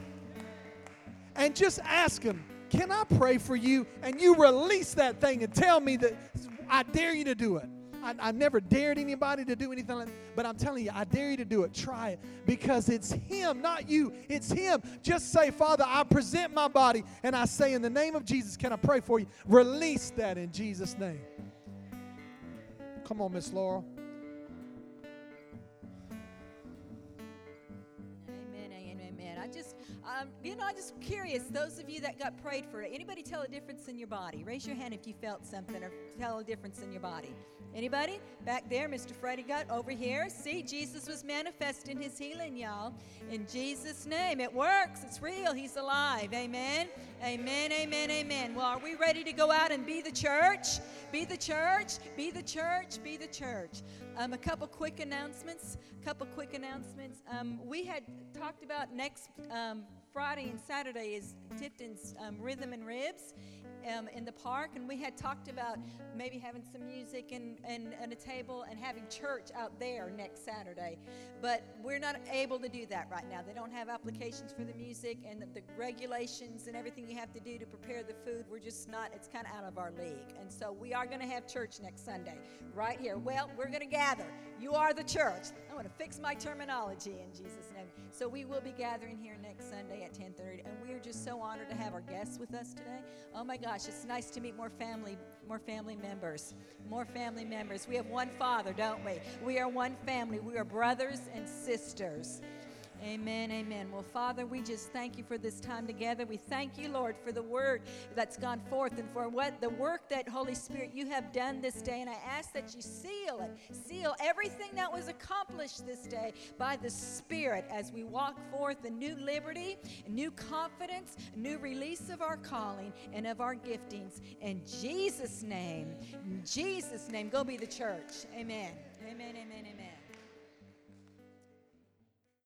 And just ask them, Can I pray for you? And you release that thing and tell me that I dare you to do it. I, I never dared anybody to do anything like that, but I'm telling you, I dare you to do it. Try it because it's Him, not you. It's Him. Just say, Father, I present my body and I say, in the name of Jesus, can I pray for you? Release that in Jesus' name. Come on, Miss Laurel. Um, you know, I'm just curious. Those of you that got prayed for, anybody tell a difference in your body? Raise your hand if you felt something or tell a difference in your body. Anybody? Back there, Mr. Freddie got over here. See, Jesus was manifesting his healing, y'all. In Jesus' name. It works. It's real. He's alive. Amen. Amen. Amen. Amen. Well, are we ready to go out and be the church? Be the church. Be the church. Be the church. Um, a couple quick announcements. A couple quick announcements. Um, we had talked about next um, Friday and Saturday is Tifton's um, Rhythm and Ribs um, in the park, and we had talked about maybe having some music and, and, and a table and having church out there next Saturday. But we're not able to do that right now. They don't have applications for the music and the, the regulations and everything you have to do to prepare the food. We're just not, it's kind of out of our league. And so we are going to have church next Sunday right here. Well, we're going to gather. You are the church. I'm going to fix my terminology in Jesus' name. So we will be gathering here next Sunday at 10:30, and we are just so honored to have our guests with us today. Oh my gosh, it's nice to meet more family, more family members, more family members. We have one Father, don't we? We are one family. We are brothers and sisters. Amen, amen. Well, Father, we just thank you for this time together. We thank you, Lord, for the word that's gone forth and for what the work that Holy Spirit you have done this day. And I ask that you seal it, seal everything that was accomplished this day by the Spirit as we walk forth a new liberty, new confidence, new release of our calling and of our giftings. In Jesus' name, in Jesus' name, go be the church. Amen. Amen, amen, amen.